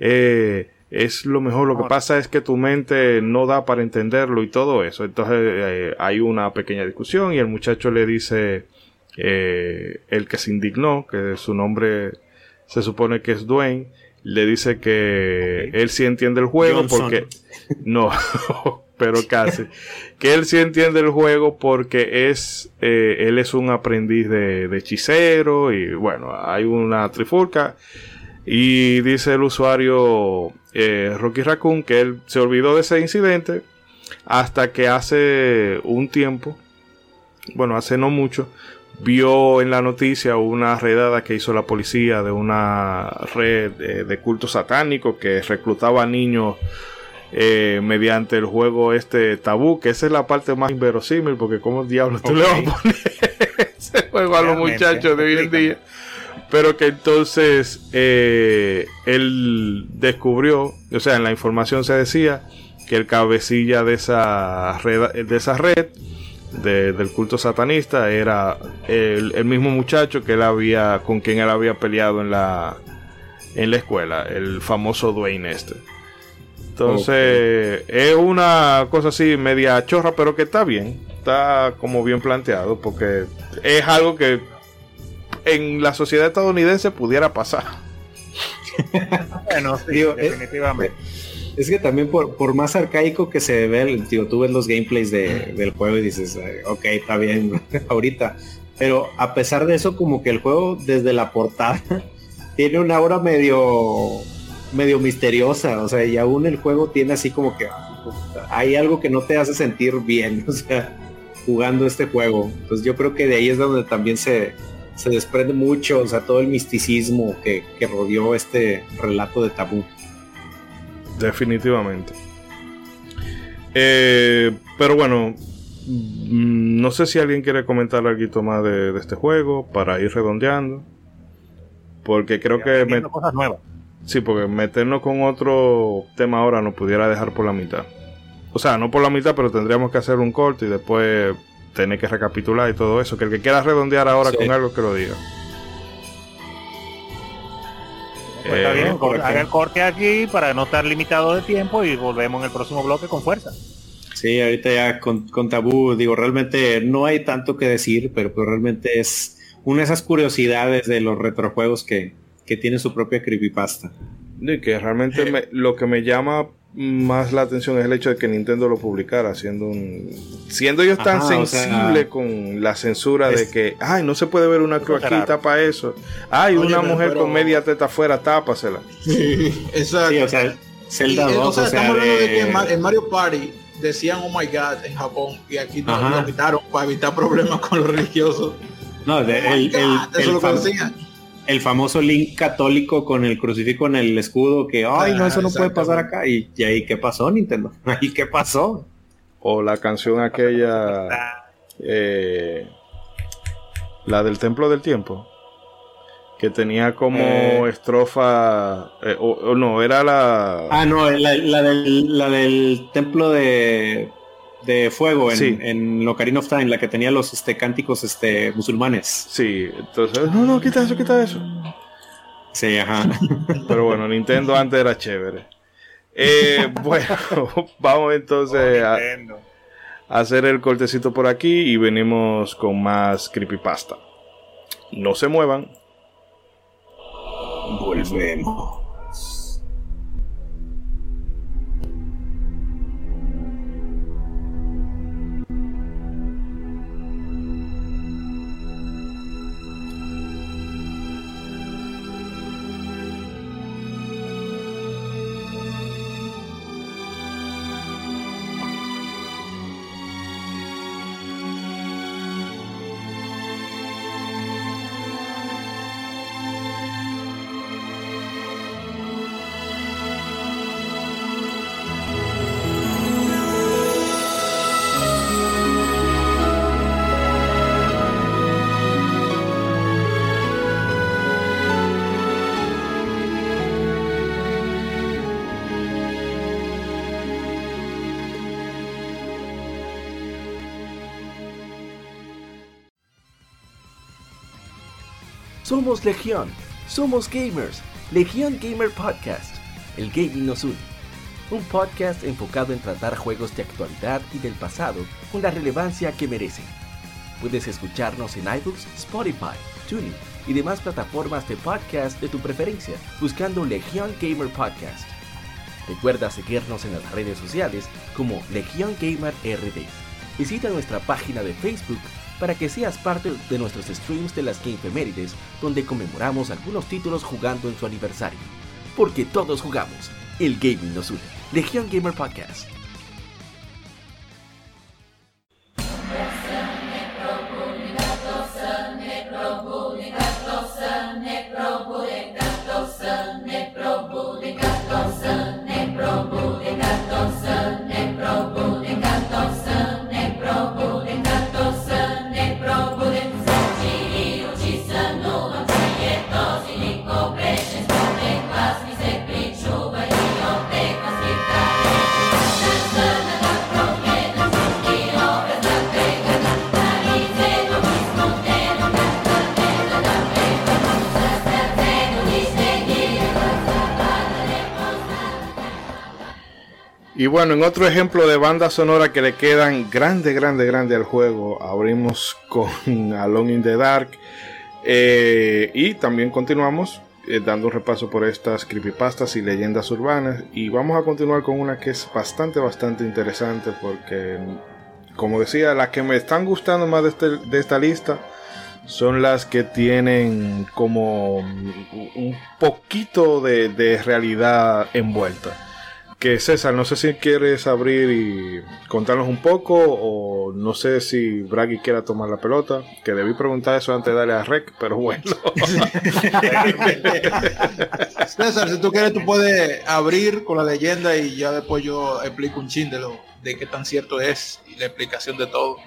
eh, es lo mejor, lo que pasa es que tu mente no da para entenderlo y todo eso. Entonces hay una pequeña discusión y el muchacho le dice, eh, el que se indignó, que su nombre se supone que es Dwayne, le dice que él sí entiende el juego Johnson. porque... *laughs* No, *laughs* pero casi. que él sí entiende el juego porque es eh, él es un aprendiz de, de hechicero y bueno, hay una trifulca. Y dice el usuario eh, Rocky Raccoon que él se olvidó de ese incidente hasta que hace un tiempo, bueno, hace no mucho, vio en la noticia una redada que hizo la policía de una red eh, de culto satánico que reclutaba niños eh, mediante el juego este tabú, que esa es la parte más inverosímil, porque como diablos tú le vas a poner *laughs* ese juego a los muchachos de hoy en día. Pero que entonces eh, él descubrió, o sea, en la información se decía que el cabecilla de esa red, de esa red de- del culto satanista era el, el mismo muchacho que él había, con quien él había peleado en la, en la escuela, el famoso Dwayne este. Entonces, es una cosa así media chorra, pero que está bien. Está como bien planteado, porque es algo que en la sociedad estadounidense pudiera pasar. *laughs* Bueno, sí, Digo, eh, definitivamente. Es que también por, por más arcaico que se ve, el- tío, tú ves los gameplays de- del juego y dices, "Ay, ok, está bien *laughs* ahorita. Pero a pesar de eso, como que el juego desde la portada *laughs* tiene una aura medio medio misteriosa, o sea, y aún el juego tiene así como que hay algo que no te hace sentir bien, *laughs* o sea, jugando este juego. Entonces yo creo que de ahí es donde también se, se desprende mucho, o sea, todo el misticismo que, que rodeó este relato de tabú. Definitivamente. Eh, pero bueno, mm, no sé si alguien quiere comentar algo más de, de este juego para ir redondeando. Porque creo que me- Aprendiendo cosas nuevas. sí, porque meternos con otro tema ahora nos pudiera dejar por la mitad. O sea, no por la mitad, pero tendríamos que hacer un corte y después tener que recapitular y todo eso. Que el que quiera redondear ahora Sí. con algo que lo diga. Pues está Eh, bien, cor- correcto. haga el corte aquí para no estar limitado de tiempo y volvemos en el próximo bloque con fuerza. Sí, ahorita ya con, con tabú, digo, realmente no hay tanto que decir, pero pues realmente es una de esas curiosidades de los retrojuegos que, que tiene su propia creepypasta. Y que realmente me- lo que me llama más la atención es el hecho de que Nintendo lo publicara, siendo un, siendo ellos tan sensibles con la censura de que, ay, no se puede ver una Cosa cloaquita para eso. Ay, Oye, una mujer pero- con media teta afuera, tápasela. *laughs* Exacto. Sí, o sea, Zelda Y, 2, o sea, o sea, estamos hablando de... de- que en Ma- en Mario Party decían oh my god en Japón y aquí no Ajá. lo quitaron para evitar problemas con los religiosos. no, de- Oh my el, el- God, eso el lo que fam- decían. El famoso link católico con el crucifijo en el escudo que, ay, no, Ah, eso no puede pasar acá. Y, y ahí, ¿qué pasó, Nintendo? *laughs* Ahí, ¿qué pasó? O la canción aquella, eh, la del Templo del Tiempo, que tenía como Eh. estrofa, eh, o, o no, era la... Ah, no, la, la del, la del templo de, de fuego en, Sí. en Ocarina of Time, la que tenía los este, cánticos este, musulmanes. Sí, entonces, no, no, quita eso, quita eso. Sí, ajá. *laughs* Pero bueno, Nintendo antes era chévere. Eh, *laughs* bueno, vamos entonces a, Nintendo. a hacer el cortecito por aquí y venimos con más creepypasta. No se muevan. Volvemos. Somos Legión, somos gamers, Legión Gamer Podcast, el gaming nos une. Un podcast enfocado en tratar juegos de actualidad y del pasado con la relevancia que merecen. Puedes escucharnos en iBooks, Spotify, TuneIn y demás plataformas de podcast de tu preferencia buscando Legión Gamer Podcast. Recuerda seguirnos en las redes sociales como Legión Gamer RD. Visita nuestra página de Facebook para que seas parte de nuestros streams de las Gamefemérides, donde conmemoramos algunos títulos jugando en su aniversario. Porque todos jugamos, el gaming nos une. Legión Gamer Podcast. Y bueno, en otro ejemplo de banda sonora que le quedan grande, grande, grande al juego, abrimos con *laughs* Alone in the Dark. Eh, y también continuamos eh, dando un repaso por estas creepypastas y leyendas urbanas. Y vamos a continuar con una que es bastante, bastante interesante porque, como decía, las que me están gustando más de, este- esta lista son las que tienen como un poquito de realidad envuelta. Que César, no sé si quieres abrir y contarnos un poco o no sé si Bragi quiera tomar la pelota, que debí preguntar eso antes de darle a Rec, pero bueno. *laughs* César, si tú quieres, tú puedes abrir con la leyenda y ya después yo explico un chin de, lo, de qué tan cierto es y la explicación de todo.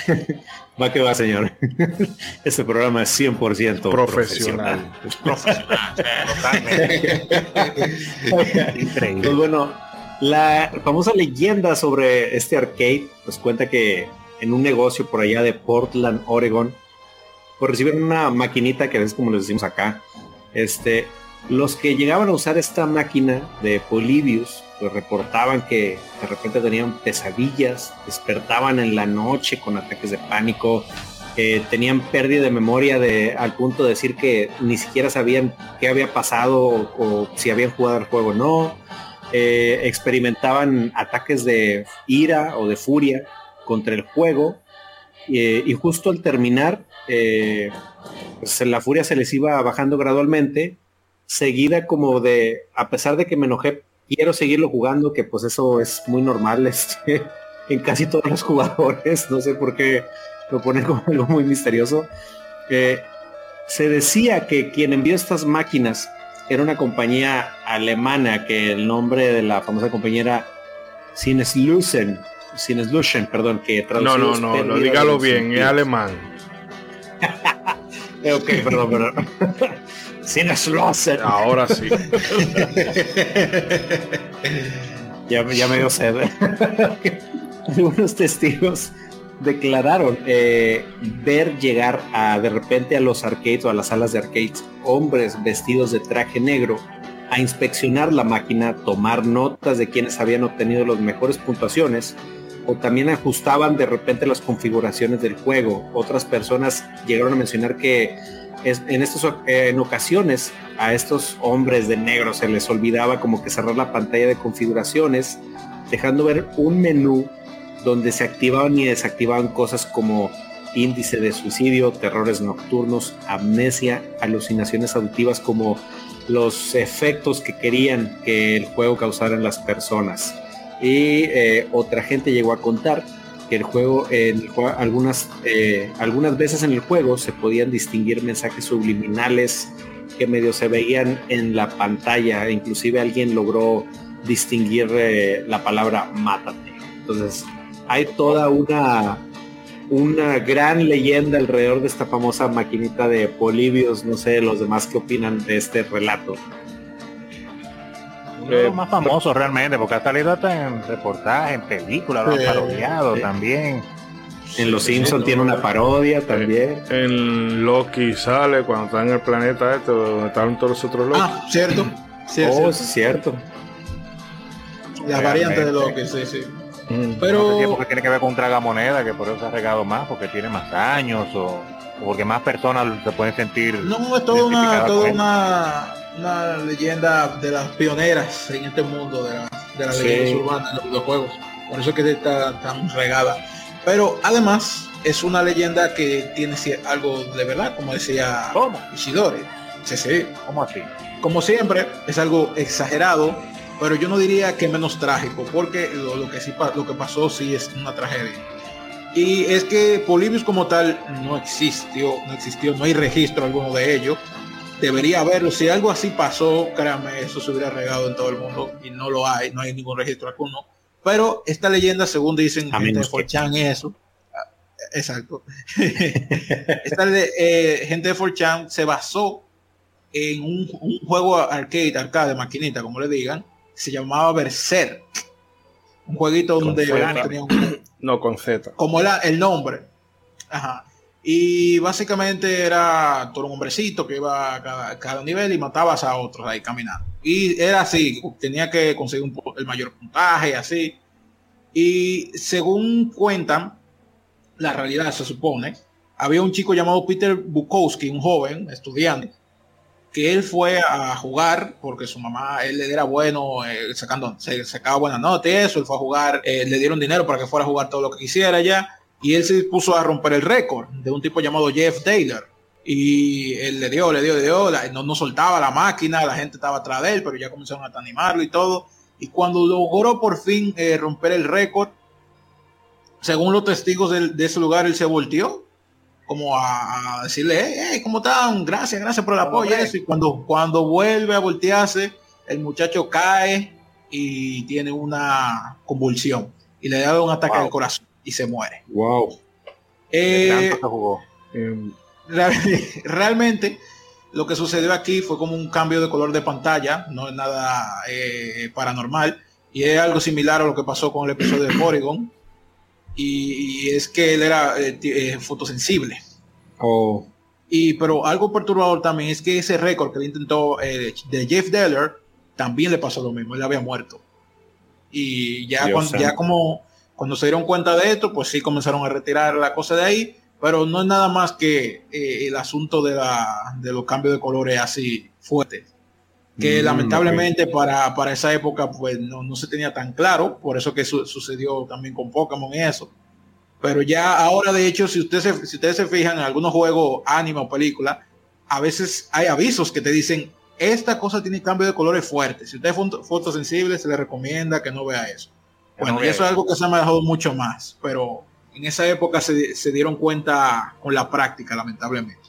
*laughs* Va que va, señor. *laughs* Este programa es 100% Profesional. Totalmente. *laughs* Pues Increíble. bueno, la famosa leyenda sobre este arcade pues cuenta que en un negocio por allá de Portland, Oregon, por recibir una maquinita que es como les decimos acá. Este, los que llegaban a usar esta máquina de Polybius, pues reportaban que de repente tenían pesadillas, despertaban en la noche con ataques de pánico, tenían pérdida de memoria de, al punto de decir que ni siquiera sabían qué había pasado o, o si habían jugado el juego o no. Eh, experimentaban ataques de ira o de furia contra el juego eh, y justo al terminar eh, pues la furia se les iba bajando gradualmente seguida como de a pesar de que me enojé quiero seguirlo jugando que pues eso es muy normal *laughs* este, en casi todos los jugadores no sé por qué lo ponen como algo muy misterioso Eh, se decía que quien envió estas máquinas era una compañía alemana que el nombre de la famosa compañía era Sinneslusen, Sinneslusen, perdón, que No, traducido no, es no, no, de dígalo bien, es sentidos. alemán. Eh, *laughs* ok, perdón, perdón. *laughs* Sinneslusen. Ahora sí. *laughs* ya, ya me dio sed. *laughs* Algunos testigos declararon eh, ver llegar a de repente a los arcades o a las salas de arcades hombres vestidos de traje negro a inspeccionar la máquina, tomar notas de quienes habían obtenido las mejores puntuaciones o también ajustaban de repente las configuraciones del juego. Otras personas llegaron a mencionar que en, en ocasiones a estos hombres de negro se les olvidaba como que cerrar la pantalla de configuraciones, dejando ver un menú donde se activaban y desactivaban cosas como índice de suicidio, terrores nocturnos, amnesia, alucinaciones auditivas como los efectos que querían que el juego causara en las personas. Y eh, otra gente llegó a contar que el juego, en el algunas, eh, algunas veces en el juego se podían distinguir mensajes subliminales que medio se veían en la pantalla. Inclusive alguien logró distinguir eh, la palabra mátate. Entonces hay toda una una gran leyenda alrededor de esta famosa maquinita de Polibios. No sé los demás qué opinan de este relato. Uno de los más famosos realmente, porque ha salido hasta en reportajes, en películas, lo han parodiado sí. también. En Los Simpson tiene una parodia también. En Loki sale cuando está en el planeta este, donde están todos los otros Loki. Ah, cierto. Sí, oh, cierto. es. Las variantes de. Loki, sí, sí. Mm. No sé si es Pero porque tiene que ver con un tragamoneda, que por eso se ha regado más, porque tiene más años, o, o porque más personas se pueden sentir. no es toda una, toda una, una leyenda de las pioneras en este mundo de, la, de las Sí. leyendas urbanas, de los videojuegos. Por eso es que está tan regada. Pero además es una leyenda que tiene algo de verdad, como decía ¿Cómo? Ishidori. Sí, sí. ¿Cómo así? como siempre, es algo exagerado, pero yo no diría que menos trágico, porque lo, lo que sí lo que pasó sí es una tragedia. Y es que Polybius como tal no existió, no existió, no hay registro alguno de ello. Debería haberlo. Si algo así pasó, créanme, eso se hubiera regado en todo el mundo y no lo hay, no hay ningún registro alguno. Pero esta leyenda, según dicen A gente de 4chan y eso, ah, exacto. *laughs* esta eh, gente de 4chan se basó en un, un juego arcade, arcade, maquinita, como le digan, se llamaba Berserk. Un jueguito Con donde tenía un- *clears throat* No, con Z. como era el nombre. Ajá. Y básicamente era todo un hombrecito que iba a cada, nivel y matabas a otros ahí caminando. Y era así, tenía que conseguir un el mayor puntaje, así. Y según cuentan, la realidad se supone, había un chico llamado Peter Bukowski, un joven estudiante, que él fue a jugar porque su mamá, él era bueno, eh, sacando, se sacaba buena nota y eso, él fue a jugar, eh, le dieron dinero para que fuera a jugar todo lo que quisiera ya, y él se dispuso a romper el récord de un tipo llamado Jeff Taylor. Y él le dio, le dio, le dio, la- no, no soltaba la máquina, la gente estaba atrás de él, pero ya comenzaron a animarlo y todo. Y cuando logró por fin eh, romper el récord, según los testigos de, ese lugar, él se volteó como a, a decirle, hey, hey, ¿cómo están? Gracias, gracias por el apoyo. y eso. Y cuando, cuando vuelve a voltearse, el muchacho cae y tiene una convulsión y le da un ataque Wow. al corazón y se muere. Wow. Eh, jugó. Real- *laughs* realmente lo que sucedió aquí fue como un cambio de color de pantalla, no es nada eh, paranormal, y es algo similar a lo que pasó con el episodio de Porygon, y, y es que él era eh, fotosensible. O Y pero algo perturbador también es que ese récord que él intentó de Jeff Deller también le pasó lo mismo, él había muerto. Y ya, Dios cuando, santo. ya como cuando se dieron cuenta de esto, pues sí comenzaron a retirar la cosa de ahí, pero no es nada más que eh, el asunto de, la, de los cambios de colores así fuertes. Que Mm, lamentablemente para, para esa época pues no, no se tenía tan claro, por eso que su- sucedió también con Pokémon y eso. Pero ya ahora, de hecho, si ustedes se, si ustedes se fijan en algunos juegos, anime o película, a veces hay avisos que te dicen, esta cosa tiene cambio de colores fuertes. Si usted es foto- fotosensible, se le recomienda que no vea eso. Bueno, no y eso es algo que se ha manejado mucho más, pero en esa época se, se dieron cuenta con la práctica, lamentablemente.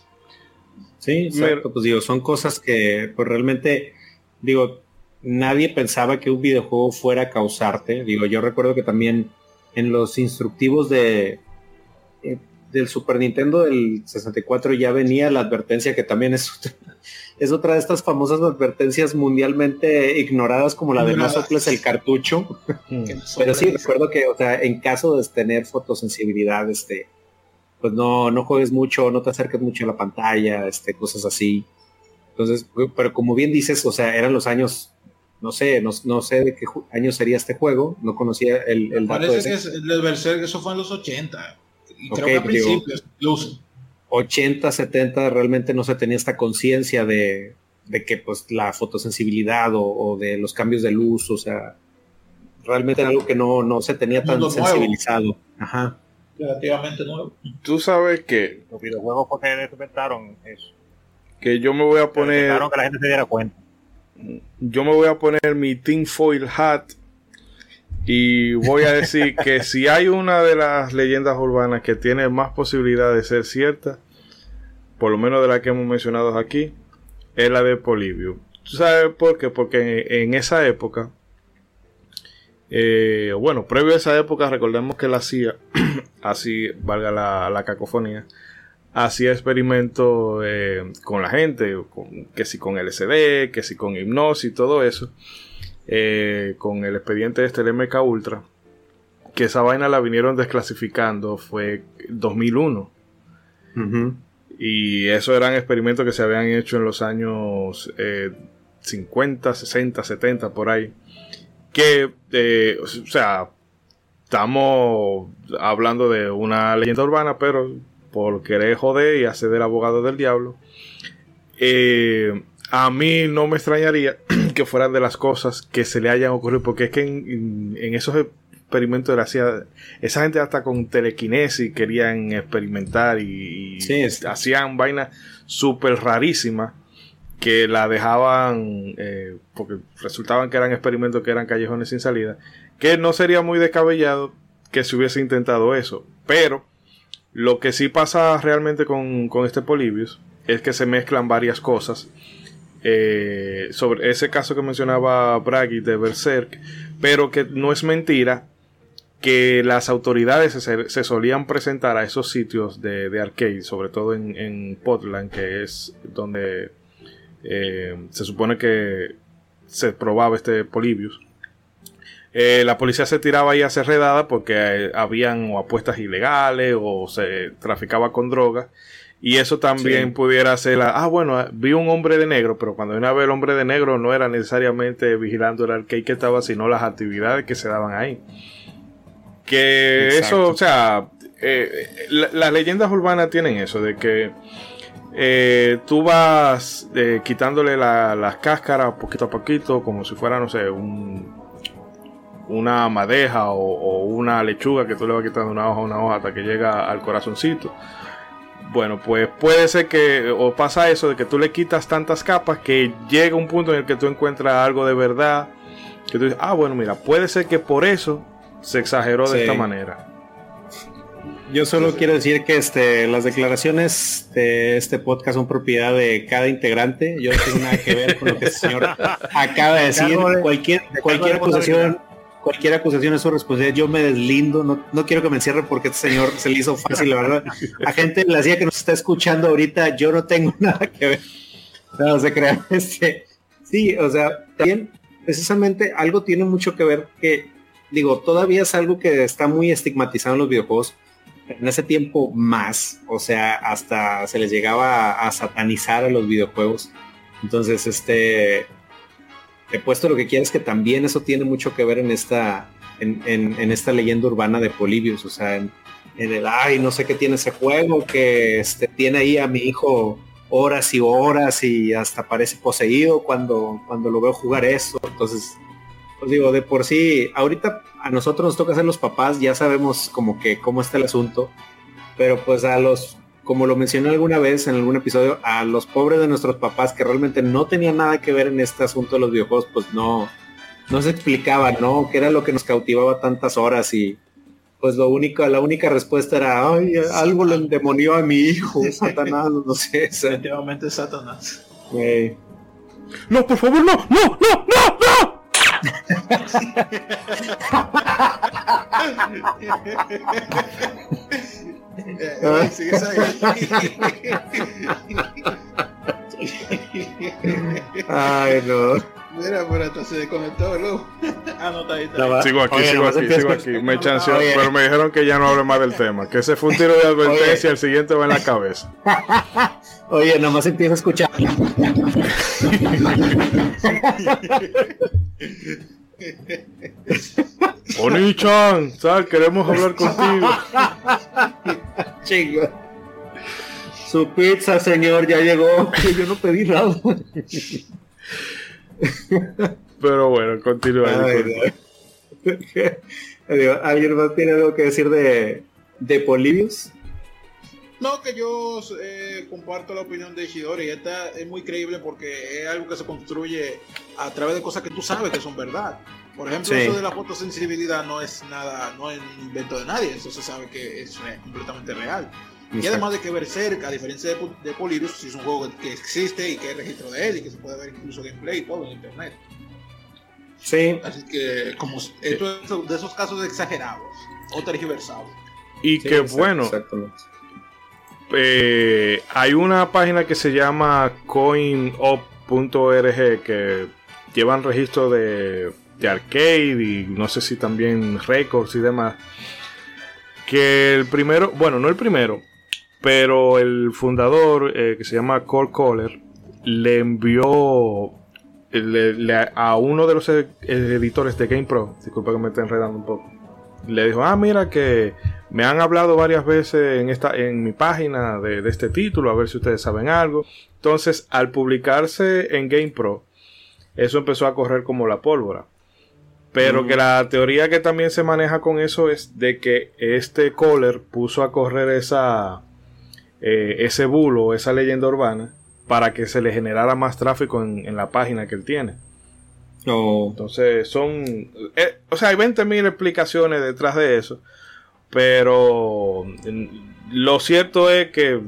Sí, exacto. Pues digo, son cosas que pues realmente, digo, nadie pensaba que un videojuego fuera a causarte. Digo, yo recuerdo que también en los instructivos de eh, del Super Nintendo del 64 ya venía la advertencia que también es es otra de estas famosas advertencias mundialmente ignoradas como la de no soples el cartucho. Mm. Pero sí, recuerdo que, o sea, en caso de tener fotosensibilidad, este, pues no, no juegues mucho, no te acerques mucho a la pantalla, este, cosas así. Entonces, pero como bien dices, o sea, eran los años, no sé, no, no sé de qué año sería este juego, no conocía el, el dato Parece de que es, el del Berserk, eso fue en los 80. Y creo que a digo- principios, incluso. 80, 70 realmente no se tenía esta conciencia de, de que pues la fotosensibilidad o, o de los cambios de luz, o sea, realmente era algo que no, no se tenía tan nuevo. sensibilizado. Ajá. Relativamente nuevo. Tú sabes que, Los videojuegos fue que inventaron eso. que yo me voy a poner, que la gente se diera cuenta. yo me voy a poner mi tinfoil hat y voy a decir que si hay una de las leyendas urbanas que tiene más posibilidad de ser cierta, por lo menos de la que hemos mencionado aquí, es la de Polibio. ¿Tú sabes por qué? Porque en, esa época, eh, bueno, previo a esa época, recordemos que la CIA, *clears throat* así valga la, cacofonía, hacía experimentos eh, con la gente, que si con LSD, que si con hipnosis todo eso, eh, con el expediente este, el MK Ultra, que esa vaina la vinieron desclasificando, fue 2001. Ujú. Y eso eran experimentos que se habían hecho en los años eh, 50, 60, 70, por ahí. Que, eh, o sea, estamos hablando de una leyenda urbana, pero por querer joder y hacer del abogado del diablo, eh, a mí no me extrañaría *clears throat* que fueran de las cosas que se le hayan ocurrido, porque es que en, en esos experimentos él hacía, esa gente hasta con telequinesis querían experimentar y, Sí, hacían vainas súper rarísimas que la dejaban, eh, porque resultaban que eran experimentos que eran callejones sin salida, que no sería muy descabellado que se hubiese intentado eso, pero lo que sí pasa realmente con, con este Polybius es que se mezclan varias cosas. Eh, sobre ese caso que mencionaba Bragi de Berserk, pero que no es mentira que las autoridades se, solían presentar a esos sitios de, de arcade, sobre todo en, Portland, que es donde eh, se supone que se probaba este Polybius. Eh, la policía se tiraba ahí a hacer redada porque habían apuestas ilegales o se traficaba con drogas. Y eso también Sí. pudiera ser la, ah, bueno, vi un hombre de negro, pero cuando una vez el hombre de negro no era necesariamente vigilando el arcade que estaba, sino las actividades que se daban ahí. Que Exacto. eso, o sea, eh, la- las leyendas urbanas tienen eso, de que eh, tú vas eh, quitándole la- las cáscaras poquito a poquito, como si fuera, no sé, un, una madeja o, o una lechuga que tú le vas quitando una hoja a una hoja hasta que llega al corazoncito. Bueno, pues puede ser que, o pasa eso, de que tú le quitas tantas capas que llega un punto en el que tú encuentras algo de verdad. Que tú dices, ah, bueno, mira, puede ser que por eso se exageró de Sí. esta manera. Yo solo quiero decir que este, las declaraciones de este podcast son propiedad de cada integrante. Yo no tengo nada que ver con lo que el señor *laughs* acaba de decir. Cualquier, cualquier de acusación, cualquier acusación es su responsabilidad. Yo me deslindo. No, no quiero que me encierre porque este señor se le hizo fácil, la verdad. A gente la hacía que nos está escuchando ahorita, yo no tengo *laughs* nada que ver. No se crean. *laughs* Este, sí, o sea, también precisamente algo tiene mucho que ver que digo, todavía es algo que está muy estigmatizado en los videojuegos. En ese tiempo más, o sea, hasta se les llegaba a satanizar a los videojuegos. Entonces, este, he puesto lo que quieras que también eso tiene mucho que ver en esta, en, en- esta leyenda urbana de Polibius, o sea, en, en el, ay, no sé qué tiene ese juego, que este, tiene ahí a mi hijo horas y horas y hasta parece poseído cuando, cuando lo veo jugar eso. Entonces, pues digo, de por sí, ahorita a nosotros nos toca ser los papás, ya sabemos como que cómo está el asunto, pero pues a los, como lo mencioné alguna vez en algún episodio, a los pobres de nuestros papás que realmente no tenían nada que ver en este asunto de los videojuegos, pues no, no se explicaba, ¿no? ¿Qué era lo que nos cautivaba tantas horas? Y pues lo único, la única respuesta era, ay, algo le endemonió a mi hijo, *laughs* Satanás, no sé. Definitivamente Satanás. No, por favor, no, no, no, no, no. *laughs* Eh, sigues ahí. Ay, no. Mira, pero entonces se desconectó, ¿no? Ah, no, está ahí. está ahí. Sigo aquí, Oye, sigo aquí, sigo aquí. Me chanceó, Oye. pero me dijeron que ya no hable más del tema. Que ese fue un tiro de advertencia, el siguiente va en la cabeza. *laughs* Oye, nomás empieza a escuchar. *laughs* Oni-chan, ¿sabes? Queremos hablar contigo. *laughs* Chingo. Su pizza, señor, ya llegó. Que *laughs* yo no pedí nada. Pero bueno, continúa. *laughs* ¿Alguien más tiene algo que decir de, de Polibius? No, que yo eh, comparto la opinión de Ishidori. Esta es muy creíble porque es algo que se construye a través de cosas que tú sabes que son verdad. Por ejemplo, Sí. eso de la fotosensibilidad no es nada, no es un invento de nadie. Eso se sabe que es eh, completamente real. Y además de que Berserk, a diferencia de, de Polyrus, es un juego que existe y que hay registro de él y que se puede ver incluso gameplay y todo en internet. Sí, Así que, como esto es de esos casos exagerados o tergiversados. Y sí, que exacto, bueno, exactamente. Eh, hay una página que se llama coinup.org que llevan registro de, de arcade y no sé si también récords y demás. Que el primero, bueno, no el primero, pero el fundador eh, que se llama Cole Kohler le envió a uno de los ed- editores de GamePro, disculpa que me esté enredando un poco, le dijo, ah, mira que me han hablado varias veces en, esta, en mi página de, de este título, a ver si ustedes saben algo. Entonces, al publicarse en GamePro, eso empezó a correr como la pólvora. Pero Mm. que la teoría que también se maneja con eso es de que este Kohler puso a correr esa, eh, ese bulo, esa leyenda urbana, para que se le generara más tráfico en, en la página que él tiene. No, Entonces son, eh, o sea, hay 20.000 explicaciones detrás de eso, pero mm, lo cierto es que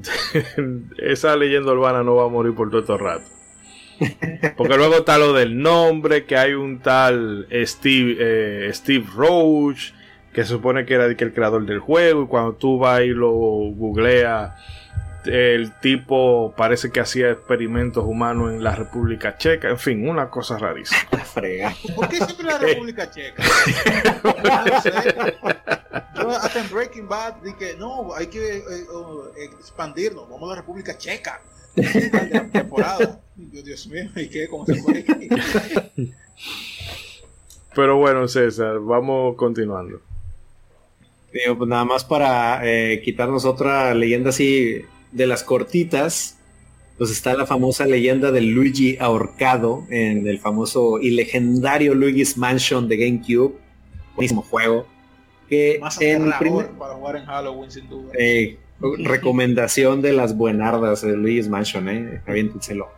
*laughs* esa leyenda urbana no va a morir por todo este rato. *laughs* Porque luego está lo del nombre, que hay un tal Steve, eh, Steve Roach, que se supone que era el creador del juego, y cuando tú vas y lo googleas, el tipo parece que hacía experimentos humanos en la República Checa, en fin, una cosa rarísima. la *laughs* frega. ¿Por qué siempre la República Checa? No *laughs* sé. Yo hasta en Breaking Bad dije, no, hay que eh, expandirnos, vamos a la República Checa. La temporada. Yo, Dios mío, ¿y qué? ¿Cómo se fue? Pero bueno, César, vamos continuando. Digo, pues nada más para eh, quitarnos otra leyenda así de las cortitas, pues está la famosa leyenda del Luigi ahorcado en el famoso y legendario Luigi's Mansion de GameCube. Buenísimo juego. Que Más en primer, para jugar en Halloween, sin duda. eh, *laughs* recomendación de las buenardas de Luigi's Mansion, eh, aviéntenselo.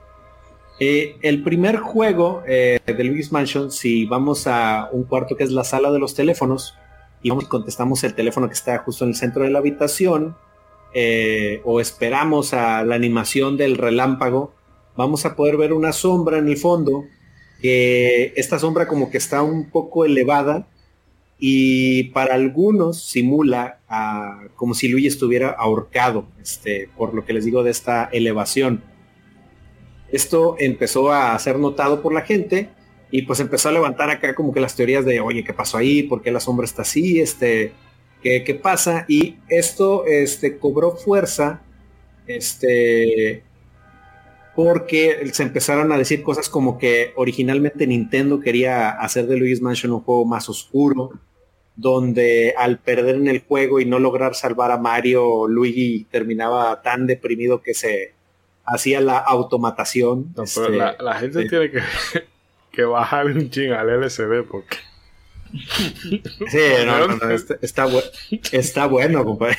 Eh, el primer juego eh, de Luigi's Mansion, si vamos a un cuarto que es la sala de los teléfonos, y vamos y contestamos el teléfono que está justo en el centro de la habitación, eh, o esperamos a la animación del relámpago, vamos a poder ver una sombra en el fondo, que esta sombra como que está un poco elevada, y para algunos simula como si Luigi estuviera ahorcado, este, por lo que les digo de esta elevación. Esto empezó a ser notado por la gente y pues empezó a levantar acá como que las teorías de, oye, ¿qué pasó ahí? ¿Por qué la sombra está así? Este, ¿qué, qué pasa? Y esto este, cobró fuerza este, porque se empezaron a decir cosas como que originalmente Nintendo quería hacer de Luigi's Mansion un juego más oscuro, donde al perder en el juego y no lograr salvar a Mario, Luigi terminaba tan deprimido que se hacía la automatación. No, pero este, la, la gente tiene que, *laughs* que bajarle un ching al LCD porque Sí, no, no, no, está, está, bu- está bueno, compadre.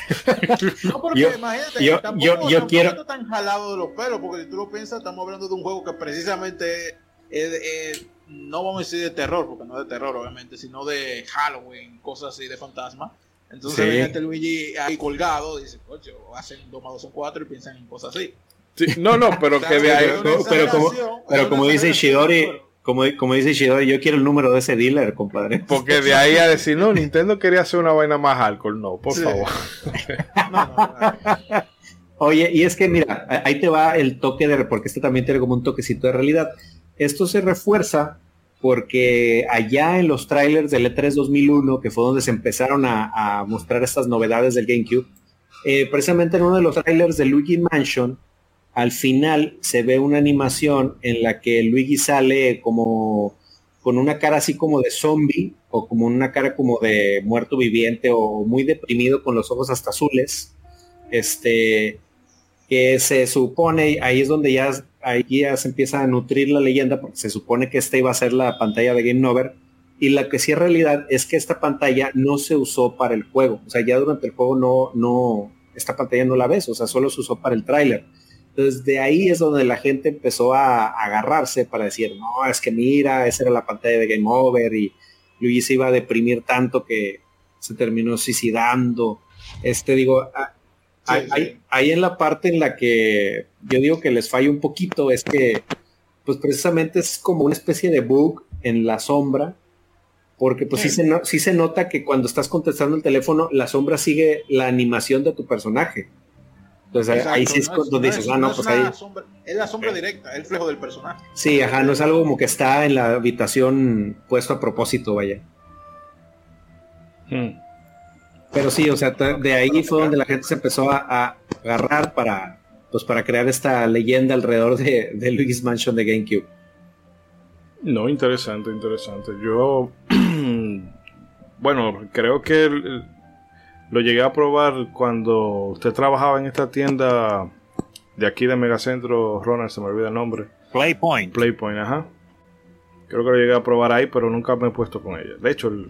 No, porque Yo- imagínate, yo- tampoco, yo- yo quiero- está tan jalado de los pelos, porque si tú lo piensas, estamos hablando de un juego que precisamente es, es- no vamos a decir de terror, porque no es de terror, obviamente, sino de Halloween, cosas así de fantasma. Entonces, Sí. este Luigi ahí colgado, dice, coche, hacen 2 más 2 son 4 y piensan en cosas así. Sí, no, no, pero *laughs* que de ahí. pero como- Pero es como dice pero- como, como dice Ishidori, yo quiero el número de ese dealer, compadre. Porque de ahí a decir, no, Nintendo quería hacer una vaina más hardcore. No, por Sí. favor. *laughs* No, no, no. Oye, y es que mira, ahí te va el toque de, porque este también tiene como un toquecito de realidad. Esto se refuerza porque allá en los trailers del E E3 2001, que fue donde se empezaron a, a mostrar estas novedades del GameCube, eh, precisamente en uno de los trailers de Luigi Mansion, al final se ve una animación en la que Luigi sale como con una cara así como de zombie o como una cara como de muerto viviente o muy deprimido con los ojos hasta azules. Este, que se supone, ahí es donde ya, ahí ya se empieza a nutrir la leyenda, porque se supone que esta iba a ser la pantalla de Game Over, y la que sí es realidad es que esta pantalla no se usó para el juego, o sea, ya durante el juego no, no, esta pantalla no la ves, o sea, solo se usó para el tráiler. Entonces de ahí es donde la gente empezó a, a agarrarse para decir, no, es que mira, esa era la pantalla de Game Over y Luigi se iba a deprimir tanto que se terminó suicidando. Este digo, Sí, ahí, sí. ahí- ahí en la parte en la que yo digo que les falla un poquito es que pues precisamente es como una especie de bug en la sombra porque pues sí, Sí. se, no- sí se nota que cuando estás contestando el teléfono la sombra sigue la animación de tu personaje entonces ahí- ahí Exacto, sí es no cu- donde no dices es- ah no es pues ahí sombra- es la sombra directa, el flejo del personaje. sí ajá no es algo como que está en la habitación puesto a propósito vaya Hmm. Pero sí, o sea, de ahí fue donde la gente se empezó a, a agarrar para, pues, para crear esta leyenda alrededor de, de Luigi's Mansion de GameCube. No, interesante, interesante. Yo, *clears throat* bueno, creo que el- lo llegué a probar cuando usted trabajaba en esta tienda de aquí de Megacentro, Ronald, se me olvida el nombre. Playpoint. Playpoint, ajá. Creo que lo llegué a probar ahí, pero nunca me he puesto con ella. De hecho, el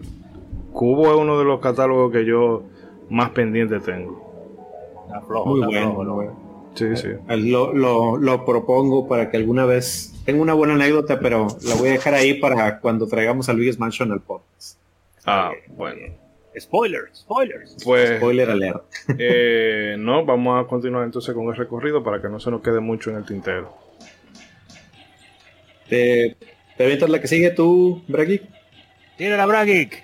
Cubo es uno de los catálogos que yo más pendiente tengo. Está flojo, Muy está bueno. flojo, ¿no? bueno. Sí, sí. Lo, lo- lo propongo para que alguna vez... Tengo una buena anécdota, pero la voy a dejar ahí para cuando traigamos a Luigi's Mansion al podcast. Ah, bueno. Spoilers, spoilers. Pues, Spoiler alert. eh, *laughs* no, vamos a continuar entonces con el recorrido para que no se nos quede mucho en el tintero. ¿Te, te avientas la que sigue tú, Bragi? Tiene la Bragic.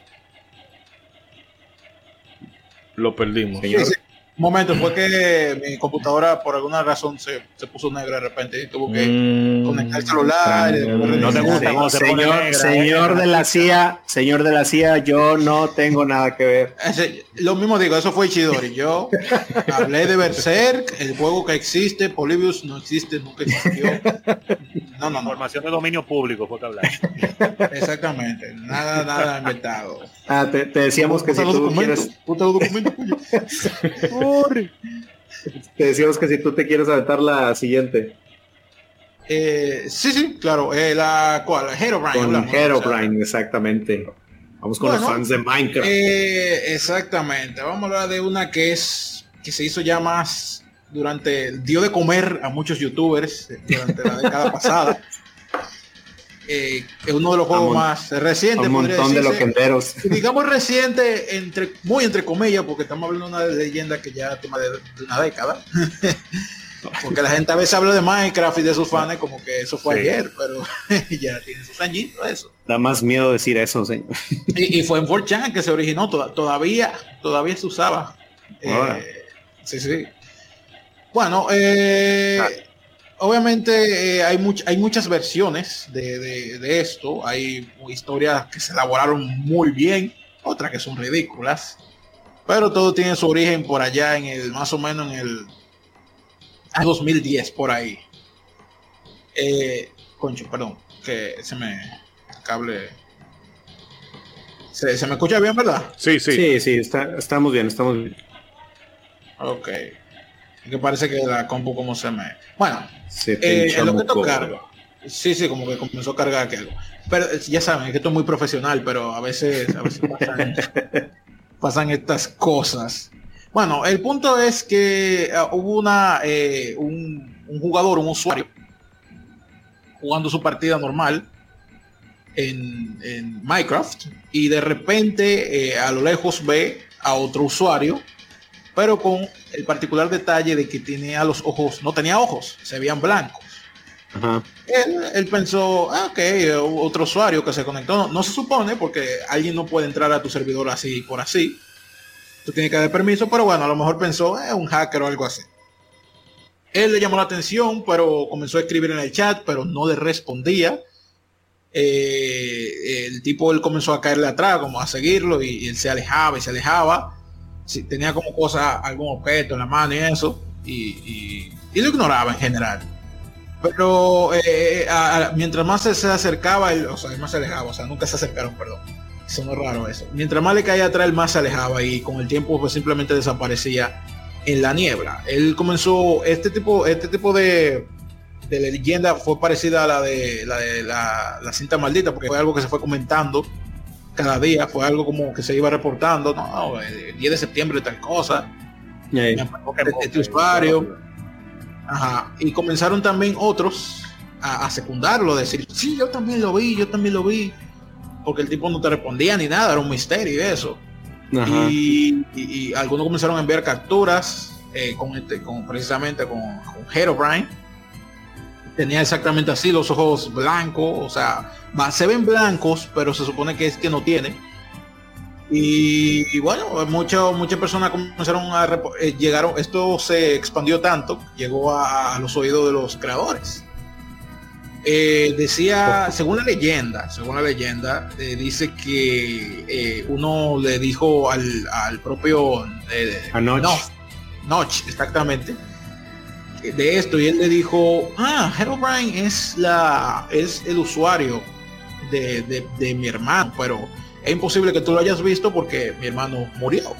Lo perdimos. Señor. Sí, sí. Momento, fue que mi computadora por alguna razón se, se puso negra de repente y tuvo que Mm, conectar el celular. y después No te gusta reiniciar. cómo se pone señor, negra, señor eh. de la CIA, señor de la CIA, yo no tengo nada que ver. Ese- Lo mismo digo, eso fue Chidori. Yo hablé de Berserk, el juego que existe, Polybius no existe, nunca existió. No, no, no. Información de dominio público fue que hablar. Exactamente. Nada, nada inventado. Ah, te, te decíamos que si tú quieres, puta *laughs* te decíamos que si tú te quieres aventar la siguiente Eh, sí, sí, claro. Eh, la cual, Herobrine. con Herobrine, exactamente. Vamos con los fans de Minecraft. Eh, exactamente. Vamos a hablar de una que es que se hizo ya más durante dio de comer a muchos youtubers durante la década pasada. *laughs* Eh, es uno de los juegos más recientes. un montón de loquenderos. digamos reciente, entre, muy entre comillas, porque estamos hablando de una leyenda que ya toma de, de una década. *laughs* porque la gente a veces habla de Minecraft y de sus fans como que eso fue Sí. ayer, pero *laughs* ya tiene sus añitos eso. Da más miedo decir eso, señor. Y, y fue en 4chan que se originó, toda- todavía, todavía se usaba. Eh, sí, sí. Bueno, eh, obviamente eh, hay, much- hay muchas versiones de, de- de esto. Hay historias que se elaboraron muy bien, otras que son ridículas. Pero todo tiene su origen por allá en el, más o menos en el a 2010, por ahí. Eh, concho, perdón, que se me el cable. Se, se me escucha bien, ¿verdad? Sí, sí. Sí, sí, está- estamos bien, estamos bien. Ok. Que parece que la compu como se me. Bueno, Se te eh, lo que tocar. Sí, sí, como que comenzó a cargar aquello. Pero eh, ya saben, es que esto es muy profesional, pero a veces, a veces pasan, *laughs* pasan estas cosas. Bueno, el punto es que ah, hubo una eh, un, un jugador, un usuario, jugando su partida normal en, en Minecraft y de repente eh, a lo lejos ve a otro usuario, pero con el particular detalle de que tenía los ojos, no tenía ojos, se veían blancos. Ajá. Él, él pensó, ah, ok, otro usuario que se conectó. No, no se supone porque alguien no puede entrar a tu servidor así por así. Tú tienes que dar permiso, pero bueno, a lo mejor pensó, eh, un hacker o algo así. Él le llamó la atención, pero comenzó a escribir en el chat, pero no le respondía. Eh, el tipo él comenzó a caerle atrás, como a seguirlo, y, y él se alejaba y se alejaba. Sí, tenía como cosa, algún objeto en la mano y eso, y, y- lo ignoraba en general. Pero eh, a- mientras más se, se acercaba, él, o sea, más se alejaba, o sea, nunca se acercaron, perdón. Sonó raro eso. Mientras más le caía atrás, más se alejaba y con el tiempo pues simplemente desaparecía en la niebla. Él comenzó, este tipo, este tipo de, de leyenda fue parecida a la de la, de la, la cinta maldita, porque fue algo que se fue comentando cada día, fue algo como que se iba reportando, no, el 10 de septiembre tal cosa, este, usuario. Ajá. Y comenzaron también otros a, a secundarlo, a decir, sí, yo también lo vi, yo también lo vi. Porque el tipo no te respondía ni nada, era un misterio y eso. Ajá. Y, y- y algunos comenzaron a enviar capturas eh, con, este, con precisamente con, con Herobrine. Tenía exactamente así, los ojos blancos, o sea, se ven blancos, pero se supone que es que no tiene. Y, y bueno, muchas muchas personas comenzaron a eh, llegaron, esto se expandió tanto, llegó a, a los oídos de los creadores. Eh, decía, según la leyenda, según la leyenda, eh, dice que eh, uno le dijo al, al propio A Notch. no, Notch, exactamente, de esto y él le dijo, ah, Herobrine es la es el usuario de, de- de mi hermano, pero es imposible que tú lo hayas visto porque mi hermano murió.